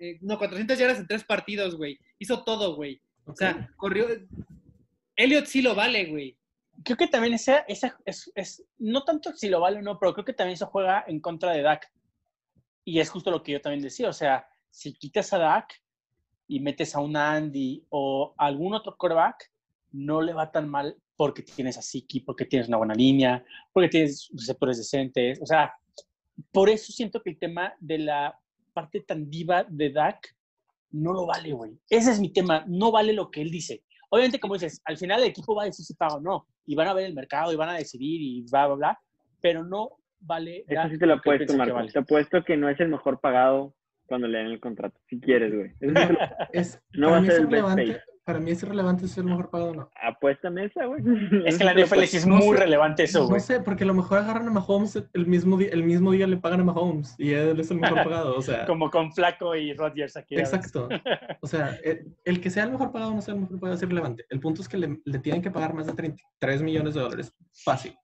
eh, no, 400 yardas en tres partidos, güey. Hizo todo, güey. O sea, corrió. Elliot sí lo vale, güey. Creo que también esa, esa es, es- no tanto si lo vale o no, pero creo que también eso juega en contra de Dak. Y es justo lo que yo también decía, o sea, si quitas a Dak y metes a un Andy o algún otro quarterback, no le va tan mal porque tienes a Siki, porque tienes una buena línea, porque tienes receptores decentes. O sea, por eso siento que el tema de la parte tan diva de Dak no lo vale, güey. Ese es mi tema, no vale lo que él dice. Obviamente, como dices, al final el equipo va a decir si paga o no, y van a ver el mercado y van a decidir y bla, bla, bla, pero no vale. Eso sí te lo apuesto, Marco. vale. Te apuesto que no es el mejor pagado cuando le den el contrato. Si quieres, güey. Es, No va a ser el best. Para mí es irrelevante si es el mejor pagado o no. Apuéstame esa, güey. Es que la NFL sí es No muy sé, relevante eso, No güey. sé, porque a lo mejor agarran a Mahomes el mismo, día, el mismo día le pagan a Mahomes y él es el mejor pagado. O sea, Como con Flaco y Rodgers aquí. exacto. O sea, el, el que sea el mejor pagado o no sea el mejor pagado es irrelevante. El punto es que le, le tienen que pagar más de 33 millones de dólares. Fácil.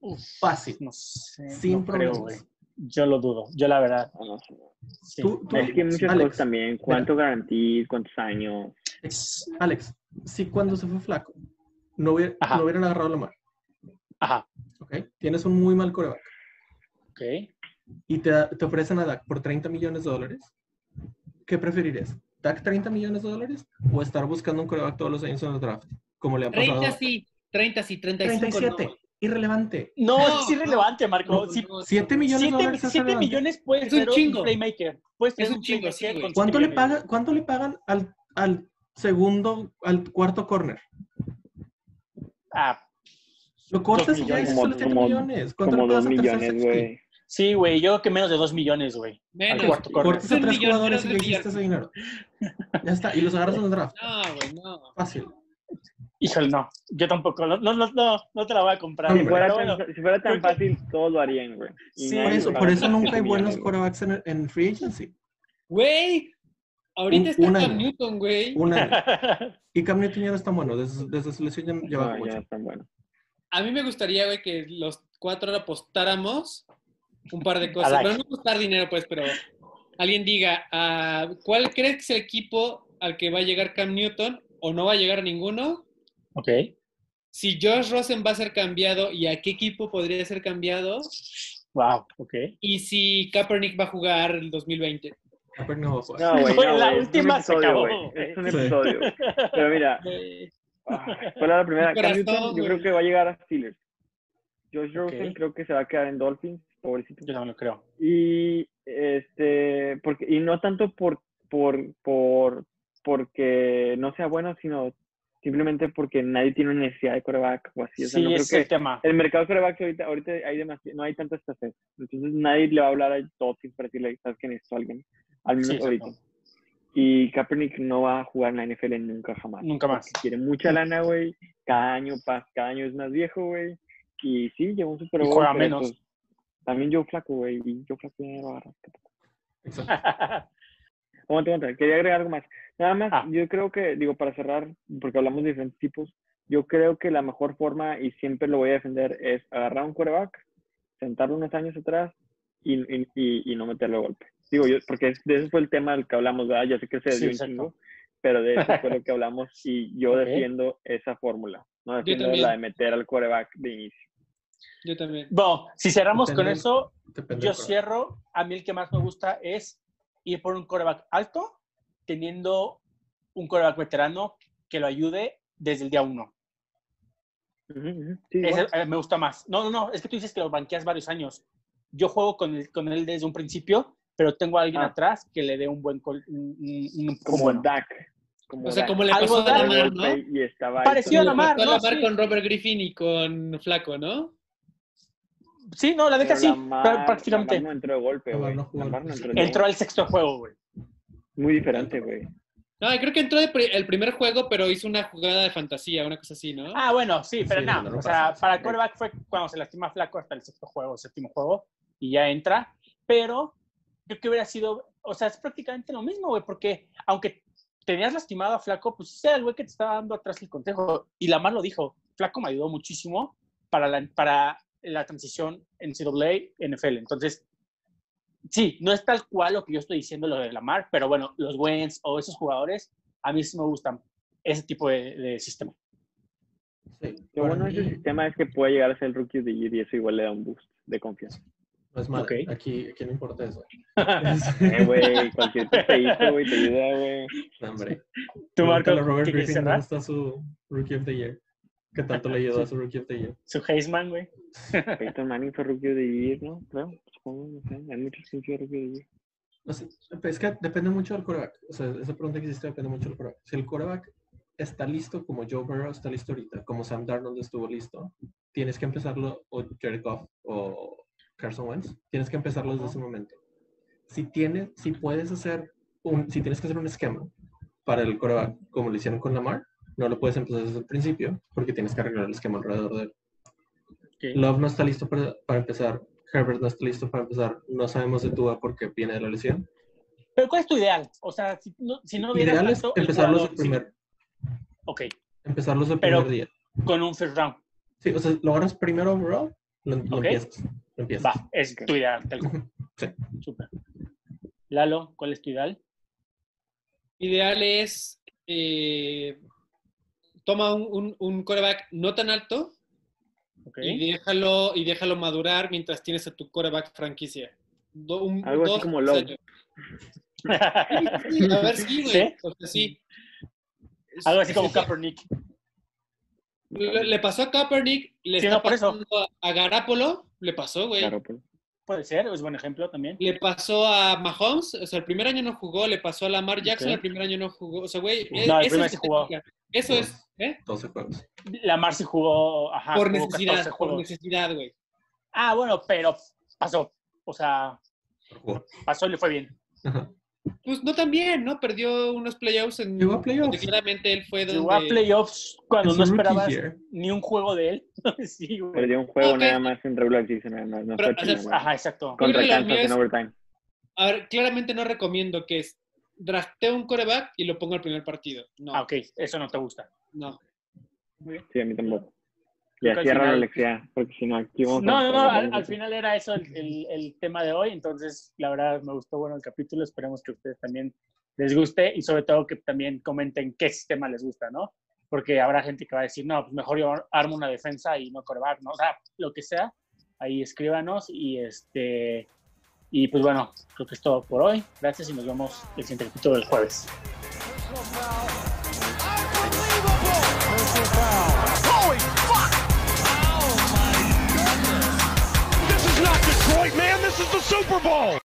Uf, Fácil. no sé. Sin no problemas. Yo lo dudo, yo la verdad. No, no sé. sí. Tú- tú- Es que muchas Alex, cosas también. ¿Cuánto garantís? ¿Cuántos años? Ex- Alex, si cuando se fue flaco no, hubiera, no hubieran agarrado la mano, Ajá, ¿ok? Tienes un muy mal coreback ok. y te, te ofrecen a Dak por 30 millones de dólares, ¿qué preferirías? ¿Dak 30 millones de dólares o estar buscando un coreback todos los años en el draft? Como le ha pasado. 30 sí, 30 sí, 35 37. no. Irrelevante. No, No, es irrelevante, Marco. No, Sí, no, 7 millones de siete, dólares es siete relevante. millones puedes Es un ser un chingo. playmaker. Puedes Es ser un chingo, sí, ¿Cuánto le, paga, ¿Cuánto le pagan al, al segundo, al cuarto corner? Ah, Lo cortas y ya Como- solo 7 como- millones. ¿Cuánto Como le pagas dos al tercer millones, safety? güey. sí, güey. Yo creo que menos de dos millones, güey. Menos. Al cuarto corner. Cortas a Un tres millón, jugadores y le hiciste ese dinero. Ya está. Y los agarras en el draft. No, güey, no. Fácil. Híjole, no. Yo tampoco. No, no, no, no, no te la voy a comprar. Si fuera, Pero tan, bueno, si fuera tan fácil, todos lo harían, güey. Sí, nadie Por eso, por eso nunca 7 hay buenos quarterbacks en, en free agency. Güey, ahorita Un- está un Cam año. Newton, güey. Un año. Y Cam Newton ya no es tan bueno. Desde, desde su lesión ya, ya No, bajó ya mucho. tan bueno. A mí me gustaría, güey, que los cuatro ahora apostáramos un par de cosas. Pero no apostar dinero, pues, pero alguien diga, ah, ¿cuál crees que es el equipo al que va a llegar Cam Newton o no va a llegar ninguno? ok. Si Josh Rosen va a ser cambiado y a qué equipo podría ser cambiado. Wow, ok. Y si Kaepernick va a jugar el 2020. Kaepernick no. No, güey. No, la güey, es un última se episodio, acabó, güey, Es un episodio. Pero mira, fue la primera. Yo creo que va a llegar a Steelers. Josh Rosen creo que se va a quedar en Dolphins, pobrecito. Yo también lo creo. Y este, porque, y no tanto por, por, por, porque no sea bueno, sino simplemente porque nadie tiene una necesidad de coreback o así. O sea, Sí, no creo es el que tema. el mercado de coreback ahorita, ahorita hay demasi- no hay tanta escasez. Entonces nadie le va a hablar a Dolphins para decirle, sabes que necesito a alguien. Al menos Sí, ahorita. Y Kaepernick no va a jugar en la NFL nunca jamás. Nunca más. Quiere mucha lana, güey. Cada año pasa, cada año es más viejo, güey. Y sí, lleva un Super Y Bowl. juega pero, menos. pues, también Joe Flaco, güey. Y Joe Flaco agarra. Exacto. Aguanta, aguanta. Quería agregar algo más. Nada más, Ah. yo creo que, digo, para cerrar, porque hablamos de diferentes tipos, yo creo que la mejor forma, y siempre lo voy a defender, es agarrar un quarterback, sentarlo unos años atrás y, y, y- y no meterle golpe. Digo, yo, porque de eso fue el tema del que hablamos, ¿verdad? Ya sé que se Sí, desvió un chingo, pero de eso fue lo que hablamos y yo Ok. defiendo esa fórmula. No defiendo la de meter al quarterback de inicio. Yo también. Bueno, si cerramos con Depende- eso, Depende yo cierro. A mí el que más me gusta es ir por un coreback alto, teniendo un coreback veterano que lo ayude desde el día uno. Sí, Ese, eh, me gusta más. No, no, no, es que tú dices que lo banqueas varios años. Yo juego con él, con él desde un principio, pero tengo a alguien Ah. atrás que le dé un buen col- un, un- un como bueno. Dak. Como O sea, como le pasó a. Lamar, ¿no? Y estaba ahí Parecido a Lamar, no, Lamar sí. con Robert Griffin y con Flaco, ¿no? Sí, no, la neta sí, Lamar- pr- prácticamente. Lamar no entró de golpe, güey. no entró de Entró al sexto juego, güey. Muy diferente, güey. No, creo que entró el primer juego, pero hizo una jugada de fantasía, una cosa así, ¿no? Ah, bueno, sí, pero Sí, no. o sea, pasa. para coreback fue cuando se lastima Flaco hasta el sexto juego, séptimo juego, y ya entra. Pero yo que hubiera sido, o sea, es prácticamente lo mismo, güey, porque aunque tenías lastimado a Flaco, pues sea el güey que te estaba dando atrás el consejo. Y Lamar lo dijo, Flaco me ayudó muchísimo para la, para la transición en CAA, NFL. Entonces, sí, no es tal cual lo que yo estoy diciendo lo de Lamar, pero bueno, los Wentz o esos jugadores, a mí sí me gustan ese tipo de, de sistema. Sí, Lo bueno de ese sistema es que puede llegar a ser el rookie the year y eso igual le da un boost de confianza. No es malo. Ok. Aquí, aquí no importa eso. Eh, güey, cualquier pepeito, güey, te ayuda, güey. No, hombre. Tú, Marco, Robert ¿qué Griffin cerrar? dónde está su Rookie of the Year. ¿Qué tanto le ayudó a su Rookie of the Year? Su Heisman, güey. Peyton Manning fue rookie of the year, ¿no? Creo, supongo, no sé. Hay muchos rookie of the year. No sé, es que depende mucho del coreback. O sea, esa pregunta que hiciste depende mucho del coreback. Si el coreback está listo como Joe Burrow está listo ahorita, como Sam Darnold estuvo listo, tienes que empezarlo, o Jared Goff o Carson Wentz, tienes que empezarlo desde ese momento. Si tienes, si puedes hacer un, si tienes que hacer un esquema para el coreback, como lo hicieron con Lamar, no lo puedes empezar desde el principio, porque tienes que arreglar el esquema alrededor de él. Love no está listo para, para empezar. Herbert no está listo para empezar. No sabemos de Tua porque viene de la lesión. Pero ¿cuál es tu ideal? O sea, si no, si no Ideal es tanto, el empezarlos el jugador, sí. primer, Ok, empezarlos el Pero- primer día. con un first round. Sí, o sea, lo agarras primero overall, lo, lo Ok. empiezas. Lo empiezas. Va, es tu ideal. tal cual. Sí. Súper. Lalo, ¿cuál es tu ideal? Ideal es eh, toma un, un, un quarterback no tan alto Ok. y déjalo y déjalo madurar mientras tienes a tu quarterback franquicia. Do- un- Algo así dos, como tres Love. años. Sí, a ver, sí, güey. ¿Sí? O sea, sí. Algo así como. Kaepernick. Le, le pasó a Kaepernick, le Sí, está no, pasando a Garapolo, le pasó, güey. Claro, pues. Puede ser, es buen ejemplo también. Le pasó a Mahomes, o sea, el primer año no jugó, le pasó a Lamar Jackson, el primer año no jugó. O sea, güey, e- No, el eso primer es sí jugó. Eso es, ¿eh? 12 juegos. La Marcy jugó, ajá, por jugó necesidad, 14 por necesidad, güey. Ah, bueno, pero pasó. O sea, pasó y le fue bien. Ajá. Pues no tan bien, ¿no? Perdió unos playoffs en. Llegó a playoffs. donde claramente él fue donde. Llegó a playoffs cuando no esperabas year. ni un juego de él. sí, güey. Perdió un juego nada más en regular season, nada más. No Pero, fue o sea, nada más. Ajá, exacto. Contra Kansas en overtime. A ver, claramente no recomiendo que es drafteo un coreback y lo pongo al primer partido. No, Ah, ok, eso no te gusta. no. Sí, a mí tampoco. Ya cierra lección, porque si no, aquí vamos a- No, no, no, al, al final era eso el, el- el tema de hoy, entonces la verdad me gustó bueno el capítulo, esperemos que a ustedes también les guste y sobre todo que también comenten qué sistema les gusta, ¿no? Porque habrá gente que va a decir, no, pues mejor yo armo una defensa y no coreback, ¿no? O sea, lo que sea, ahí escríbanos y este... Y pues bueno, creo que es todo por hoy. Gracias y nos vemos el siguiente capítulo del jueves. This is the Super Bowl.